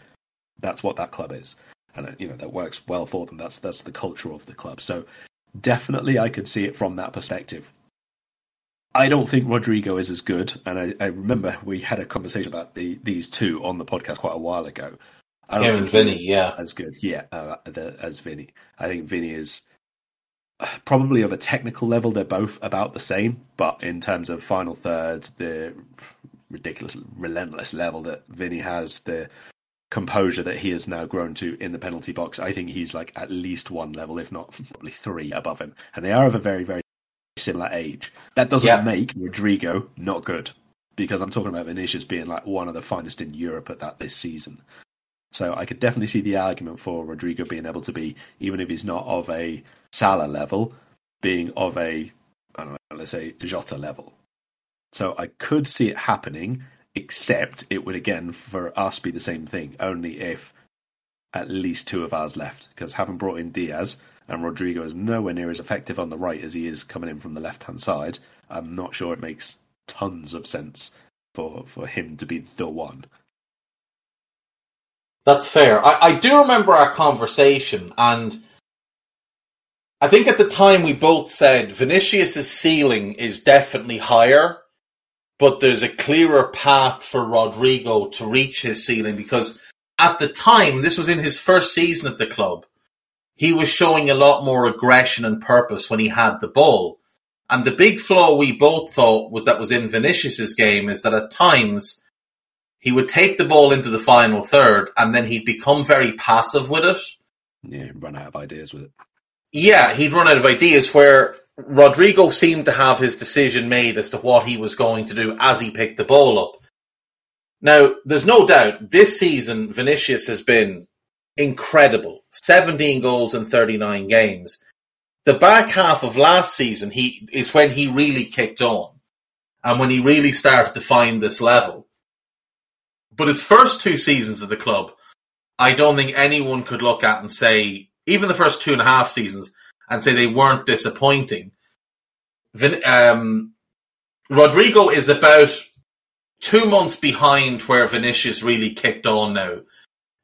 That's what that club is. And uh, you know that works well for them. That's that's the culture of the club. So definitely I could see it from that perspective. I don't think Rodrigo is as good, and I, I remember we had a conversation about the, these two on the podcast quite a while ago. I don't Him think and Vinny, yeah. as good, yeah, uh, the, as Vinny. I think Vinny is uh, probably of a technical level. They're both about the same, but in terms of final third, the ridiculous, relentless level that Vinny has, the composure that he has now grown to in the penalty box, I think he's like at least one level, if not probably three above him. And they are of a very, very similar age. That doesn't Yeah. make Rodrigo not good because I'm talking about Vinicius being like one of the finest in Europe at that this season. So I could definitely see the argument for Rodrigo being able to be, even if he's not of a Salah level, being of a, I don't know, let's say Jota level. So I could see it happening, except it would again for us be the same thing, only if at least two of ours left. Because having brought in Diaz and Rodrigo is nowhere near as effective on the right as he is coming in from the left hand side, I'm not sure it makes tons of sense for, for him to be the one. That's fair. I, I do remember our conversation, and I think at the time we both said Vinicius's ceiling is definitely higher, but there's a clearer path for Rodrigo to reach his ceiling because at the time, this was in his first season at the club, he was showing a lot more aggression and purpose when he had the ball. And the big flaw we both thought was that was in Vinicius's game is that at times he would take the ball into the final third and then he'd become very passive with it. Yeah, run out of ideas with it. Yeah, he'd run out of ideas where Rodrigo seemed to have his decision made as to what he was going to do as he picked the ball up. Now, there's no doubt this season Vinicius has been incredible. 17 goals in 39 games. The back half of last season he is when he really kicked on and when he really started to find this level. But his first two seasons at the club, I don't think anyone could look at and say, even the first two and a half seasons, and say they weren't disappointing. Vin, um, Rodrigo is about two months behind where Vinicius really kicked on now.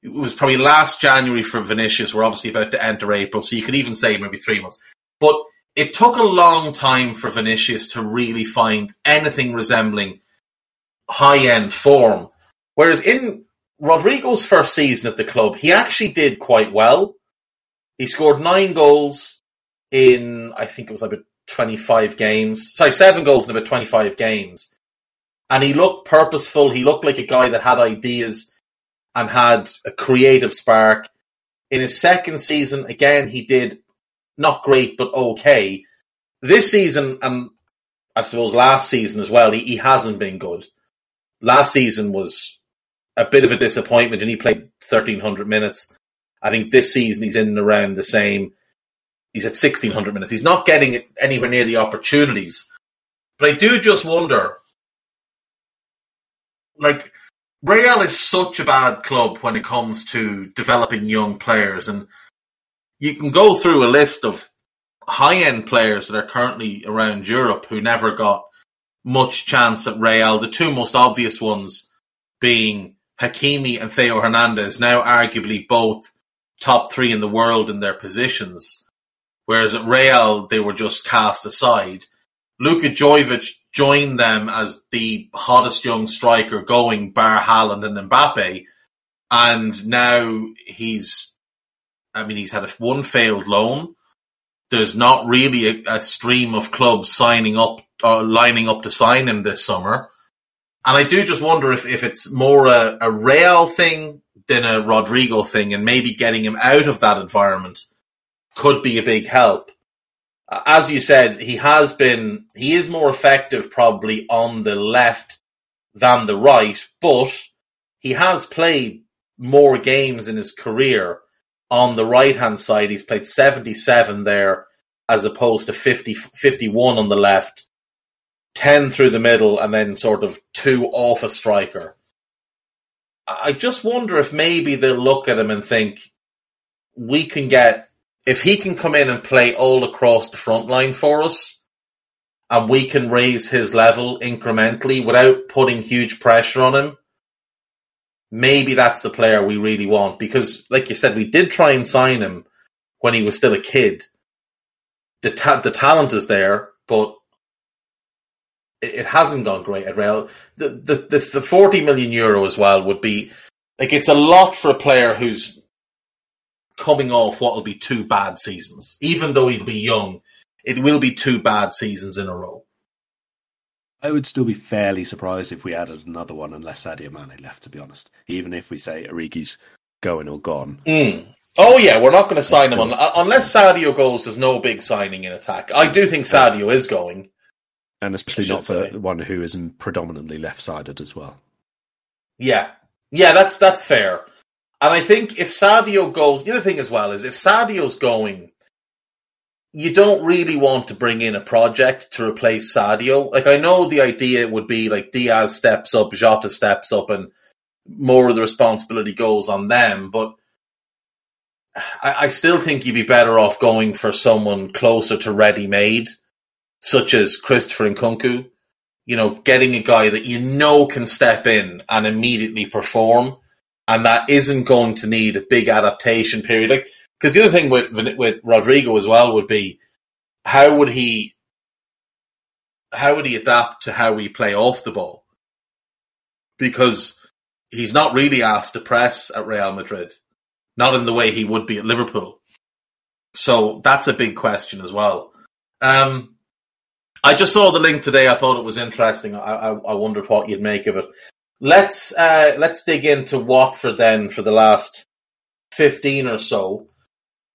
It was probably last January for Vinicius. We're obviously about to enter April, so you could even say maybe three months. But it took a long time for Vinicius to really find anything resembling high end form. Whereas in Rodrigo's first season at the club, he actually did quite well. He scored nine goals in, I think it was about 25 games. Sorry, seven goals in about 25 games. And he looked purposeful. He looked like a guy that had ideas and had a creative spark. In his second season, again, he did not great, but okay. This season, and I suppose last season as well, he, he hasn't been good. Last season was a bit of a disappointment, and he played 1,300 minutes. I think this season he's in and around the same. He's at 1600 minutes. He's not getting anywhere near the opportunities. But I do just wonder, like, Real is such a bad club when it comes to developing young players. And you can go through a list of high end players that are currently around Europe who never got much chance at Real. The two most obvious ones being Hakimi and Theo Hernandez, now arguably both top three in the world in their positions. Whereas at Real, they were just cast aside. Luka Jovic joined them as the hottest young striker going, bar Haaland and Mbappe. And now he's, I mean, he's had a, one failed loan. There's not really a, a stream of clubs signing up or lining up to sign him this summer. And I do just wonder if, if it's more a, a Real thing than a Rodrigo thing, and maybe getting him out of that environment could be a big help. As you said, he has been, he is more effective probably on the left than the right, but he has played more games in his career on the right hand side. He's played 77 there as opposed to 50, 51 on the left, 10 through the middle, and then sort of two off a striker. I just wonder if maybe they'll look at him and think we can get if he can come in and play all across the front line for us and we can raise his level incrementally without putting huge pressure on him. Maybe that's the player we really want because, like you said, we did try and sign him when he was still a kid. The ta- the talent is there, but it hasn't gone great at Real. The, the the the forty million euro as well would be like it's a lot for a player who's coming off what will be two bad seasons. Even though he'll be young, it will be two bad seasons in a row. I would still be fairly surprised if we added another one unless Sadio Mane left, to be honest. Even if we say Origi's going or gone. Mm. Oh yeah, we're not going to sign him unless Sadio goes. There's no big signing in attack. I do think Sadio is going and especially not for say. one who is predominantly left-sided as well. Yeah, yeah, that's that's fair. And I think if Sadio goes, the other thing as well is if Sadio's going, you don't really want to bring in a project to replace Sadio. Like I know the idea would be like Diaz steps up, Jota steps up, and more of the responsibility goes on them. But I, I still think you'd be better off going for someone closer to ready-made such as Christopher Nkunku, you know, getting a guy that you know can step in and immediately perform, and that isn't going to need a big adaptation period. Like, because the other thing with with Rodrigo as well would be how would he how would he adapt to how we play off the ball? Because he's not really asked to press at Real Madrid, not in the way he would be at Liverpool. So that's a big question as well. Um, I just saw the link today. I thought it was interesting. I, I, I wondered what you'd make of it. Let's uh, let's dig into Watford then for the last fifteen or so.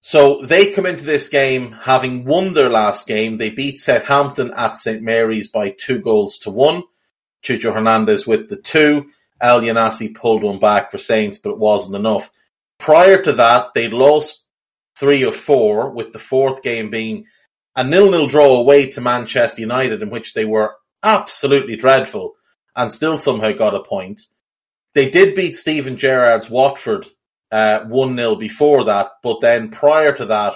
So they come into this game having won their last game. They beat Southampton at St Mary's by two goals to one. Chucho Hernandez with the two. Elyounoussi pulled one back for Saints, but it wasn't enough. Prior to that, they lost three or four, with the fourth game being a nil-nil draw away to Manchester United, in which they were absolutely dreadful and still somehow got a point. They did beat Steven Gerrard's Watford uh, 1 0 before that, but then prior to that,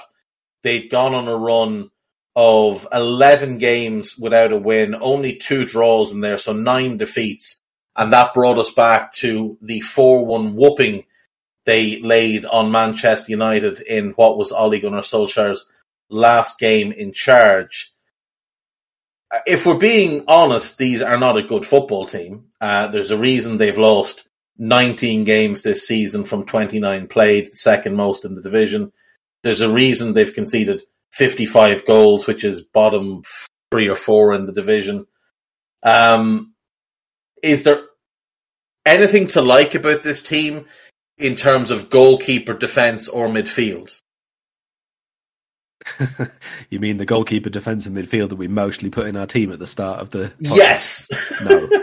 they'd gone on a run of 11 games without a win, only two draws in there, so nine defeats. And that brought us back to the 4 1 whooping they laid on Manchester United in what was Ole Gunnar Solskjaer's last game in charge. If we're being honest, these are not a good football team. Uh, there's a reason they've lost 19 games this season from 29 played, second most in the division. There's a reason they've conceded 55 goals, which is bottom three or four in the division. Um, is there anything to like about this team in terms of goalkeeper, defence, or midfield? you mean the goalkeeper, midfield that we mostly put in our team at the start of the? Podcast? Yes. no.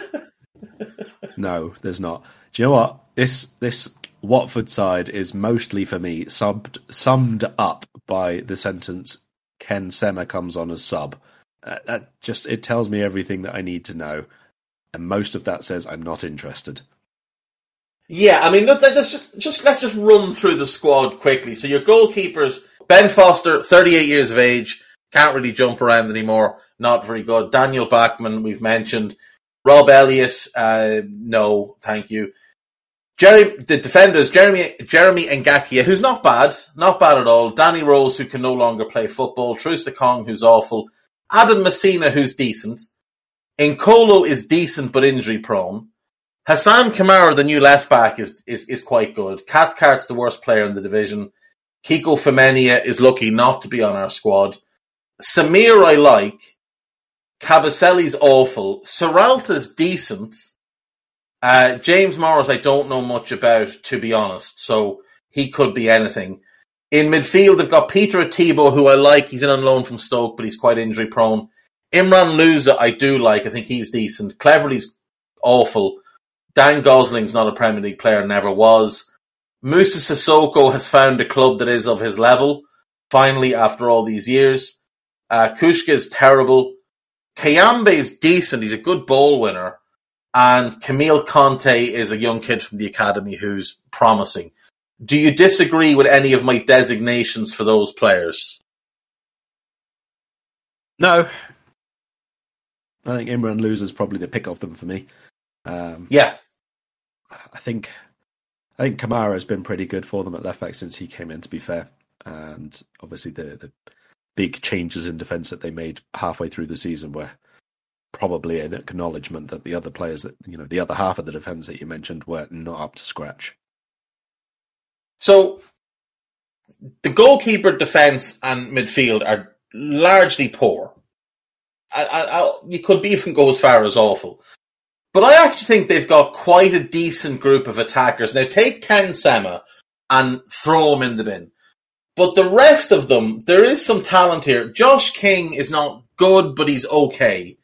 No, there's not. Do you know what this this Watford side is mostly for me summed summed up by the sentence Ken Sema comes on as sub. Uh, that just it tells me everything that I need to know, and most of that says I'm not interested. Yeah, I mean, let- let's just, just let's just run through the squad quickly. So your goalkeepers: Ben Foster, thirty-eight years of age, can't really jump around anymore, not very good. Daniel Bachmann, we've mentioned. Rob Elliott, uh, no, thank you. Jerry, the defenders, Jeremy, Jeremy Ngakia, who's not bad, not bad at all. Danny Rose, who can no longer play football. Troost-Ekong, who's awful. Adam Masina, who's decent. Nkoulou is decent but injury prone. Hassan Kamara, the new left back, is, is, is quite good. Cathcart's the worst player in the division. Kiko Femenia is lucky not to be on our squad. Samir, I like. Kabasele's awful. Sierralta's decent. Uh, James Morris, I don't know much about, to be honest. So he could be anything. In midfield, they've got Peter Etebo, who I like. He's in on loan from Stoke, but he's quite injury prone. Imran Louza, I do like. I think he's decent. Cleverley's awful. Dan Gosling's not a Premier League player, never was. Moussa Sissoko has found a club that is of his level, finally, after all these years. Uh, Kucka is terrible. Kayembe is decent. He's a good ball winner. And Camille Conte is a young kid from the academy who's promising. Do you disagree with any of my designations for those players? No, I think Imran Louza's probably the pick of them for me. Um, Yeah. I think I think Kamara has been pretty good for them at left back since he came in. To be fair, and obviously the the big changes in defence that they made halfway through the season were probably an acknowledgement that the other players that you know the other half of the defence that you mentioned were not up to scratch. So the goalkeeper, defence, and midfield are largely poor. I, I, I, you could even go as far as awful. But I actually think they've got quite a decent group of attackers. Now take Ken Sema and throw him in the bin. But the rest of them, there is some talent here. Josh King is not good, but he's okay.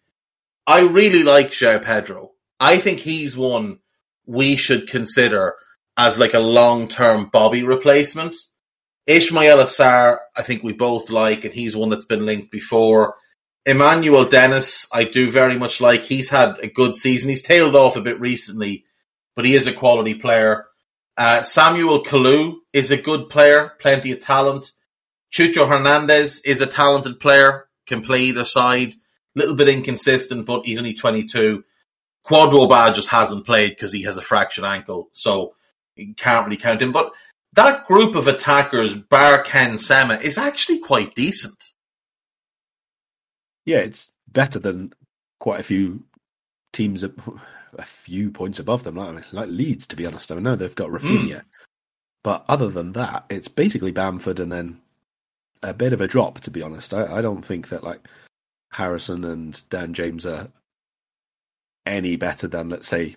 I really like João Pedro. I think he's one we should consider as like a long-term Bobby replacement. Ismaila Sarr, I think we both like, and he's one that's been linked before. Emmanuel Dennis, I do very much like. He's had a good season. He's tailed off a bit recently, but he is a quality player. Uh, Samuel Kalu is a good player, plenty of talent. Chucho Hernandez is a talented player, can play either side. Little bit inconsistent, but he's only 22. Quadro Quadroba just hasn't played because he has a fractured ankle, so you can't really count him. But that group of attackers, bar Ken Sema, is actually quite decent. Yeah, it's better than quite a few teams, a few points above them, like, like Leeds. To be honest, I know they've got Raphinha, mm. but other than that, it's basically Bamford and then a bit of a drop. To be honest, I, I don't think that like Harrison and Dan James are any better than, let's say,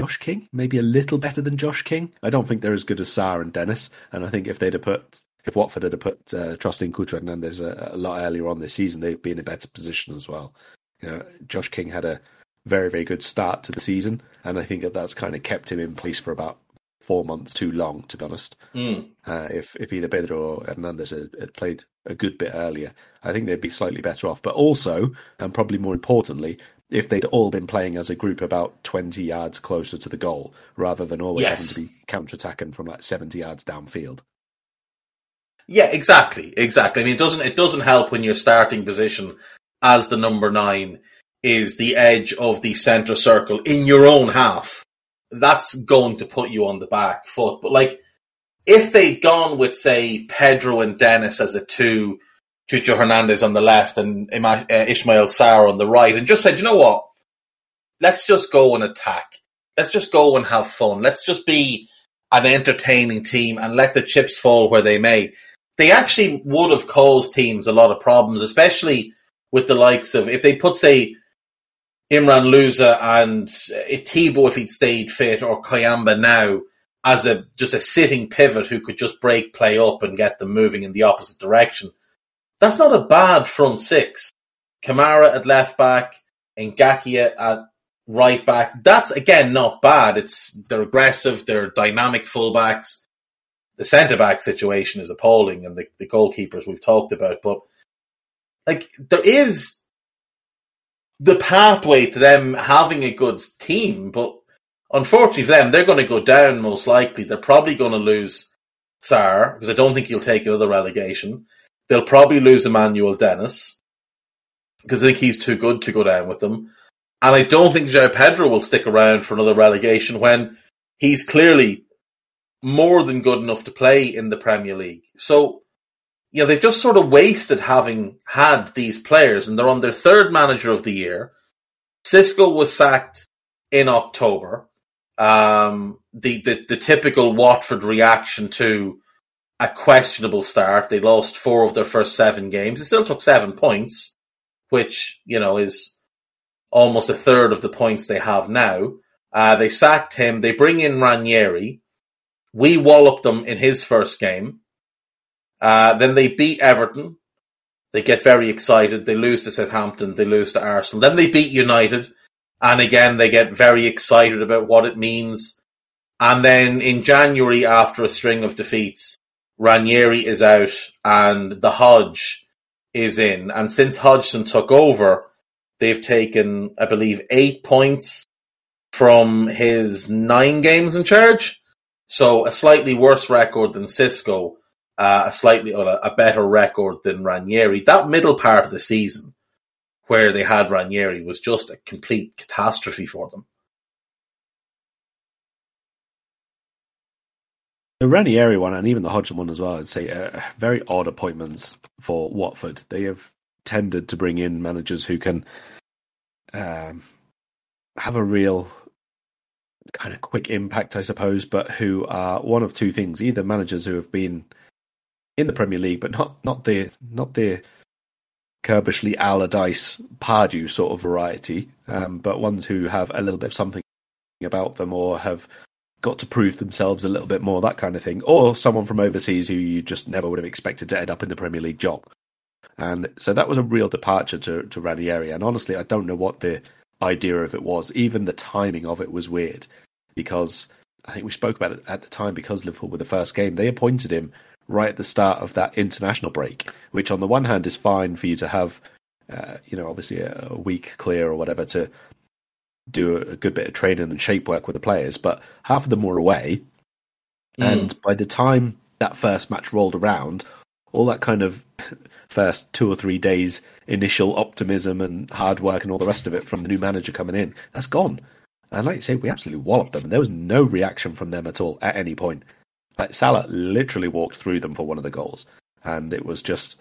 Josh King. Maybe a little better than Josh King. I don't think they're as good as Sarr and Dennis. And I think if they'd have put, if Watford had put uh, Trusting Cucho Hernandez a, a lot earlier on this season, they'd be in a better position as well. You know, Josh King had a very, very good start to the season, and I think that that's kind of kept him in place for about four months too long, to be honest. Mm. Uh, if if either Pedro or Hernandez had, had, played a good bit earlier, I think they'd be slightly better off. But also, and probably more importantly, if they'd all been playing as a group about 20 yards closer to the goal, rather than always yes. having to be counter-attacking from like 70 yards downfield. Yeah, exactly, exactly. I mean, it doesn't it doesn't help when your starting position as the number nine is the edge of the centre circle in your own half that's going to put you on the back foot. But like, if they'd gone with say Pedro and Dennis as a two, Chucho Hernandez on the left and uh, Ismaila Sarr on the right, and just said, you know what, let's just go and attack. Let's just go and have fun. Let's just be an entertaining team and let the chips fall where they may. They actually would have caused teams a lot of problems, especially with the likes of if they put say Imran Louza and uh, Etebo if he'd stayed fit, or Kayembe now as a just a sitting pivot who could just break play up and get them moving in the opposite direction. That's not a bad front six. Kamara at left back, Ngakia at right back. That's again not bad. It's they're aggressive, they're dynamic fullbacks. The centre back situation is appalling, and the, the goalkeepers we've talked about. But like there is the pathway to them having a good team, but unfortunately for them, they're going to go down most likely. They're probably going to lose Sarr because I don't think he'll take another relegation. They'll probably lose Emmanuel Dennis because I think he's too good to go down with them. And I don't think João Pedro will stick around for another relegation when he's clearly more than good enough to play in the Premier League. So, you know, they've just sort of wasted having had these players and they're on their third manager of the year. Xisco was sacked in October. Um, the, the, the typical Watford reaction to a questionable start. They lost four of their first seven games. They still took seven points, which, you know, is almost a third of the points they have now. Uh, they sacked him. They bring in Ranieri. We walloped them in his first game. Uh, then they beat Everton. They get very excited. They lose to Southampton. They lose to Arsenal. Then they beat United. And again, they get very excited about what it means. And then in January, after a string of defeats, Ranieri is out and the Hodge is in. And since Hodgson took over, they've taken, I believe, eight points from his nine games in charge. So a slightly worse record than Xisco, uh, a slightly a better record than Ranieri. That middle part of the season where they had Ranieri was just a complete catastrophe for them. The Ranieri one and even the Hodgson one as well, I'd say, uh, very odd appointments for Watford. They have tended to bring in managers who can um, have a real kind of quick impact, I suppose, but who are one of two things: either managers who have been in the Premier League, but not not the not the Curbishley Allardyce Pardew sort of variety, um, but ones who have a little bit of something about them or have got to prove themselves a little bit more, that kind of thing, or someone from overseas who you just never would have expected to end up in the Premier League job. And so that was a real departure to, to Ranieri. And honestly, I don't know what the idea of it was. Even the timing of it was weird because I think we spoke about it at the time because Liverpool were the first game. They appointed him right at the start of that international break, which on the one hand is fine for you to have, uh, you know, obviously a, a week clear or whatever to do a good bit of training and shape work with the players, but half of them were away. Mm. And by the time that first match rolled around, all that kind of first two or three days initial optimism and hard work and all the rest of it from the new manager coming in, that's gone. And like you say, we absolutely walloped them. And there was no reaction from them at all at any point. Like Salah literally walked through them for one of the goals. And it was just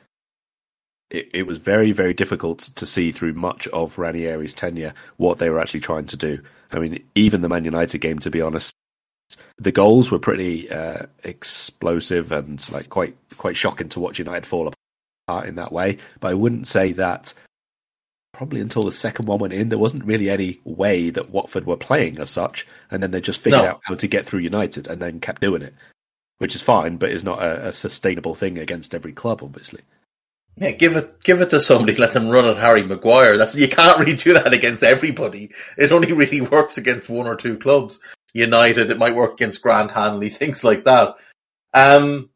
it, it was very, very difficult to see through much of Ranieri's tenure what they were actually trying to do. I mean, even the Man United game, to be honest, the goals were pretty uh, explosive and like quite quite shocking to watch United fall apart in that way. But I wouldn't say that probably until the second one went in, there wasn't really any way that Watford were playing as such, and then they just figured no. out how to get through United and then kept doing it, which is fine, but is not a, a sustainable thing against every club, obviously. Yeah, give it give it to somebody. Let them run at Harry Maguire. That's you can't really do that against everybody. It only really works against one or two clubs. United, it might work against Grant Hanley, things like that. Um,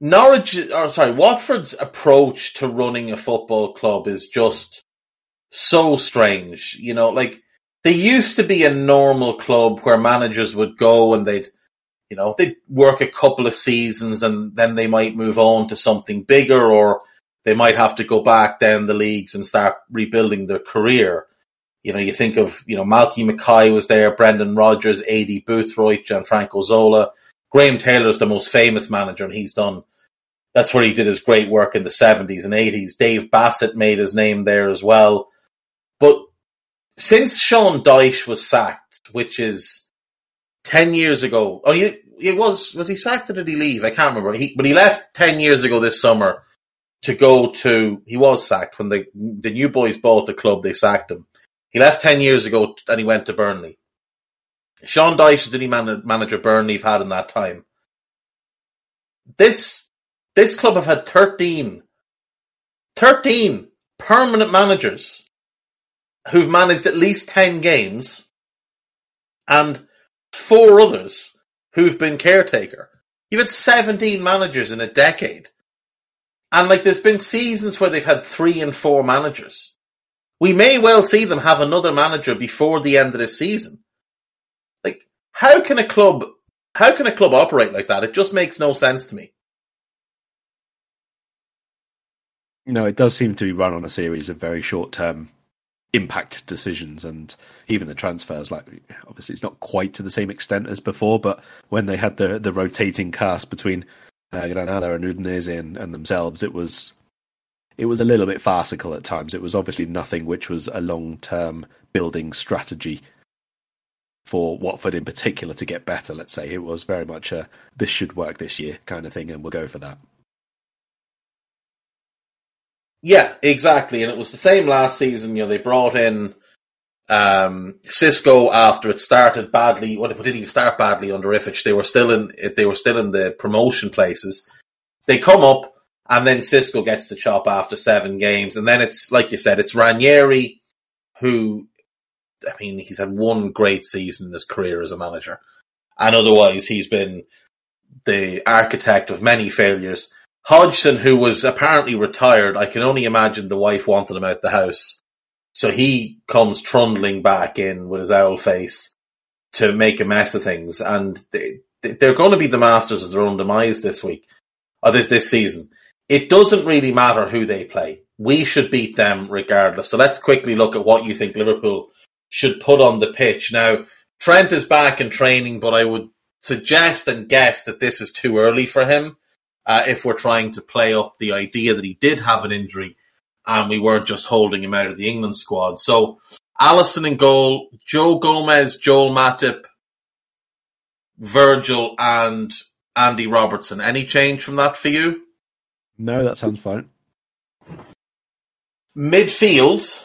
Norwich, or sorry, Watford's approach to running a football club is just so strange. You know, like they used to be a normal club where managers would go and they'd you know, they'd work a couple of seasons and then they might move on to something bigger or they might have to go back down the leagues and start rebuilding their career. You know, you think of, you know, Malky Mackay was there, Brendan Rodgers, Aidy Boothroyd, Gianfranco Zola. Graham Taylor's the most famous manager and he's done, that's where he did his great work in the 70s and 80s. Dave Bassett made his name there as well. But since Sean Dyche was sacked, which is ten years ago. Oh, he, was was he sacked or did he leave? I can't remember. He, but he left ten years ago this summer to go to. He was sacked when the the new boys bought the club. They sacked him. He left ten years ago and he went to Burnley. Sean Dyche is the only manager Burnley have had in that time. This this club have had 13, 13 permanent managers who've managed at least 10 games and four others who've been caretaker. You've had 17 managers in a decade. And like there's been seasons where they've had three and four managers. We may well see them have another manager before the end of the season. How can a club how can a club operate like that? It just makes no sense to me. No, it does seem to be run on a series of very short term impact decisions and even the transfers like obviously it's not quite to the same extent as before but when they had the the rotating cast between uh, Granada and Udinese and, and themselves it was it was a little bit farcical at times it was obviously nothing which was a long term building strategy for Watford in particular to get better let's say it was very much a this should work this year kind of thing and we'll go for that Yeah, exactly. And it was the same last season. You know, they brought in um, Xisco after it started badly. Well, it didn't even start badly under Ivic. They were still in. They were still in the promotion places. They come up, and then Xisco gets the chop after seven games, and then it's like you said, it's Ranieri who. I mean, he's had one great season in his career as a manager, and otherwise he's been the architect of many failures. Hodgson, who was apparently retired, I can only imagine the wife wanted him out the house. So he comes trundling back in with his owl face to make a mess of things. And they, they're going to be the masters of their own demise this week, or this, this season. It doesn't really matter who they play. We should beat them regardless. So let's quickly look at what you think Liverpool should put on the pitch. Now, Trent is back in training, but I would suggest and guess that this is too early for him uh, if we're trying to play up the idea that he did have an injury and we weren't just holding him out of the England squad. So Alisson in goal, Joe Gomez, Joel Matip, Virgil, and Andy Robertson. Any change from that for you? No, that sounds fine. Midfield.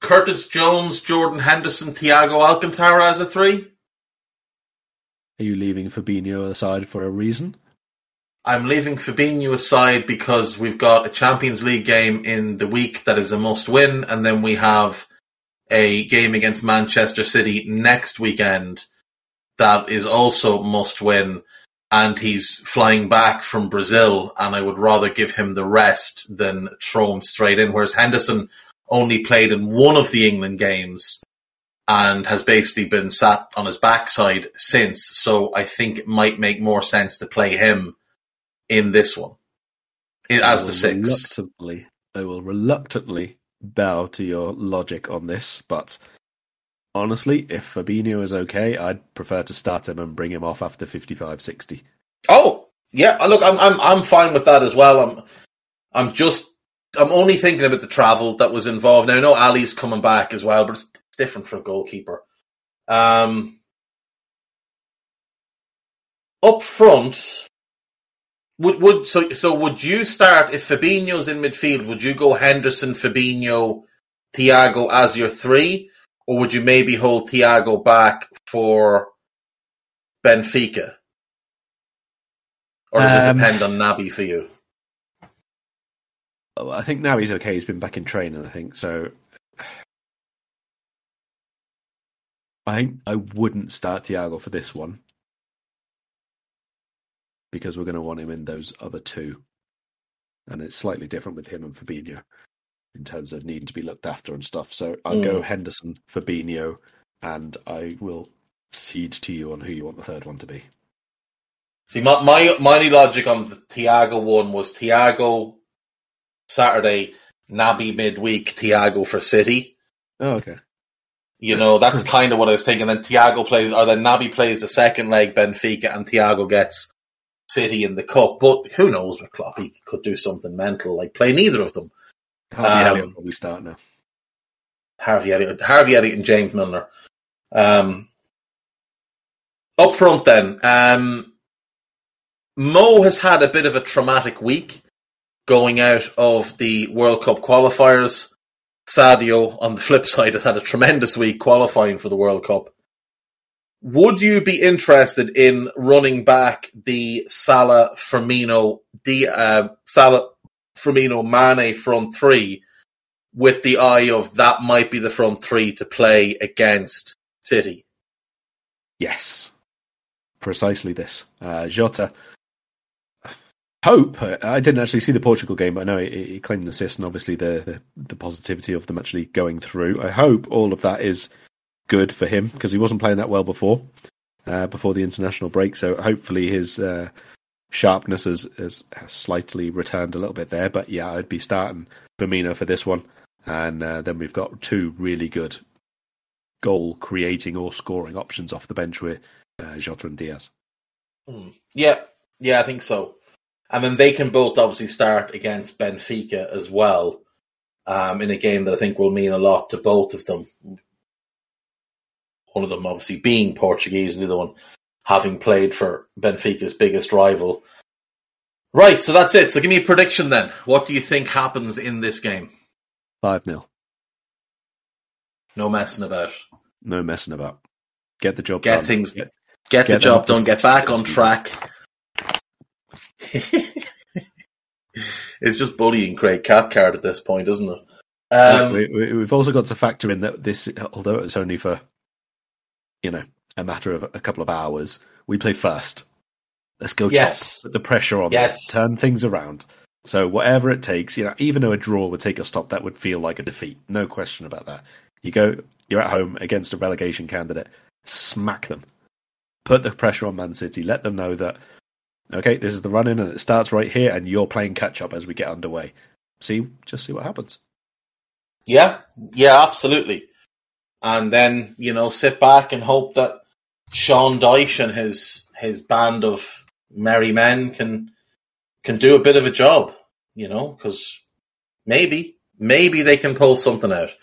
Curtis Jones, Jordan Henderson, Thiago Alcantara as a three. Are you leaving Fabinho aside for a reason? I'm leaving Fabinho aside because we've got a Champions League game in the week that is a must win, and then we have a game against Manchester City next weekend that is also must win. And he's flying back from Brazil, and I would rather give him the rest than throw him straight in. Whereas Henderson only played in one of the England games and has basically been sat on his backside since. So I think it might make more sense to play him in this one as the six. Reluctantly, I will reluctantly bow to your logic on this, but honestly, if Fabinho is okay, I'd prefer to start him and bring him off after 55 60. Oh, yeah. Look, I'm I'm I'm fine with that as well. I'm I'm just I'm only thinking about the travel that was involved. Now I know Ali's coming back as well, but it's different for a goalkeeper. Um, up front, would would so so would you start if Fabinho's in midfield? Would you go Henderson, Fabinho, Thiago as your three, or would you maybe hold Thiago back for Benfica? Or does um, it depend on Naby for you? I think now he's okay. He's been back in training, I think. So I think I wouldn't start Thiago for this one because we're going to want him in those other two, and it's slightly different with him and Fabinho in terms of needing to be looked after and stuff. So I'll mm. go Henderson, Fabinho, and I will cede to you on who you want the third one to be. See, my my, my logic on the Thiago one was Thiago Saturday, Naby midweek, Thiago for City. Oh, okay. You know, that's kind of what I was thinking. Then Thiago plays, or then Naby plays the second leg, Benfica, and Thiago gets City in the cup. But who knows with Klopp? He could do something mental, like play neither of them. Harvey um, Elliott probably start now. Harvey Elliott, Harvey Elliott, and James Milner. Um, up front, then, um, Mo has had a bit of a traumatic week going out of the World Cup qualifiers. Sadio, on the flip side, has had a tremendous week qualifying for the World Cup. Would you be interested in running back the Salah Firmino, D, uh, Salah Firmino, Mane front three with the eye of that might be the front three to play against City. Yes, precisely this. Uh, Jota, hope. I didn't actually see the Portugal game, but I know he, claimed an assist, and obviously the, the, the positivity of them actually going through. I hope all of that is good for him because he wasn't playing that well before, uh, before the international break. So hopefully his uh, sharpness has, has slightly returned a little bit there. But yeah, I'd be starting Firmino for this one, and uh, then we've got two really good goal creating or scoring options off the bench with uh, Jota and Diaz. Hmm. Yeah, yeah, I think so. And then they can both obviously start against Benfica as well um, in a game that I think will mean a lot to both of them. One of them obviously being Portuguese, and the other one having played for Benfica's biggest rival. Right, so that's it. So give me a prediction then. What do you think happens in this game? 5 0. No messing about. No messing about. Get the job Get done. things Get, Get, the job done. Get back on track. it's just bullying Craig Cathcart at this point, isn't it? Um, we, we, we've also got to factor in that this, although it's only for, you know, a matter of a couple of hours, we play first. Let's go Yes. top. Put the pressure on. Yes. Turn things around. So whatever it takes, you know, even though a draw would take a stop, that would feel like a defeat. No question about that. You go, you're at home against a relegation candidate, smack them. Put the pressure on Man City. Let them know that, okay, this is the run in and it starts right here and you're playing catch up as we get underway. See, just see what happens. Yeah, yeah, absolutely. And then you know, sit back and hope that Sean Dyche and his his band of merry men can can do a bit of a job. You know, because maybe maybe they can pull something out.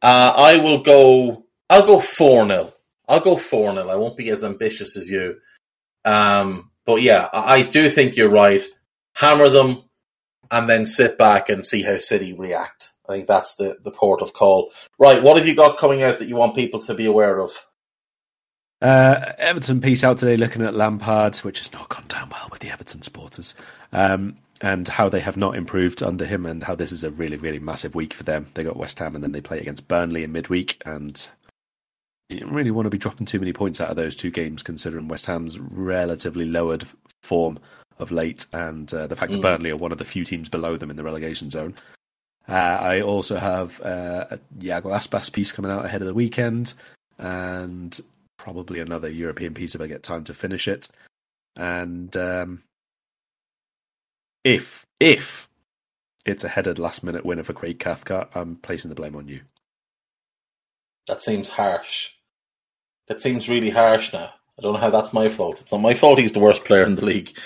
Uh, I will go. I'll go four 0 I'll go four 0 I won't be as ambitious as you. Um, but yeah, I, do think you're right. Hammer them, and then sit back and see how City react. I think that's the, the port of call. Right, what have you got coming out that you want people to be aware of? Uh, Everton piece out today looking at Lampard, which has not gone down well with the Everton supporters, um, and how they have not improved under him, and how this is a really, really massive week for them. They got West Ham, and then they play against Burnley in midweek, and you don't really want to be dropping too many points out of those two games, considering West Ham's relatively lowered form of late, and uh, the fact that Mm. Burnley are one of the few teams below them in the relegation zone. Uh, I also have uh, a Iago Aspas piece coming out ahead of the weekend, and probably another European piece if I get time to finish it. And um, if if it's a headed last minute winner for Craig Cathcart, I'm placing the blame on you. That seems harsh. That seems really harsh now. I don't know how that's my fault. It's not my fault he's the worst player in the league.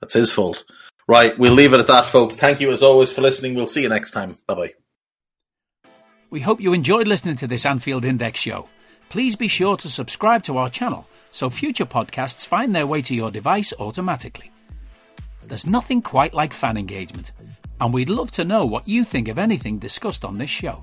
That's his fault. Right, we'll leave it at that, folks. Thank you as always for listening. We'll see you next time. Bye bye. We hope you enjoyed listening to this Anfield Index show. Please be sure to subscribe to our channel so future podcasts find their way to your device automatically. There's nothing quite like fan engagement, and we'd love to know what you think of anything discussed on this show.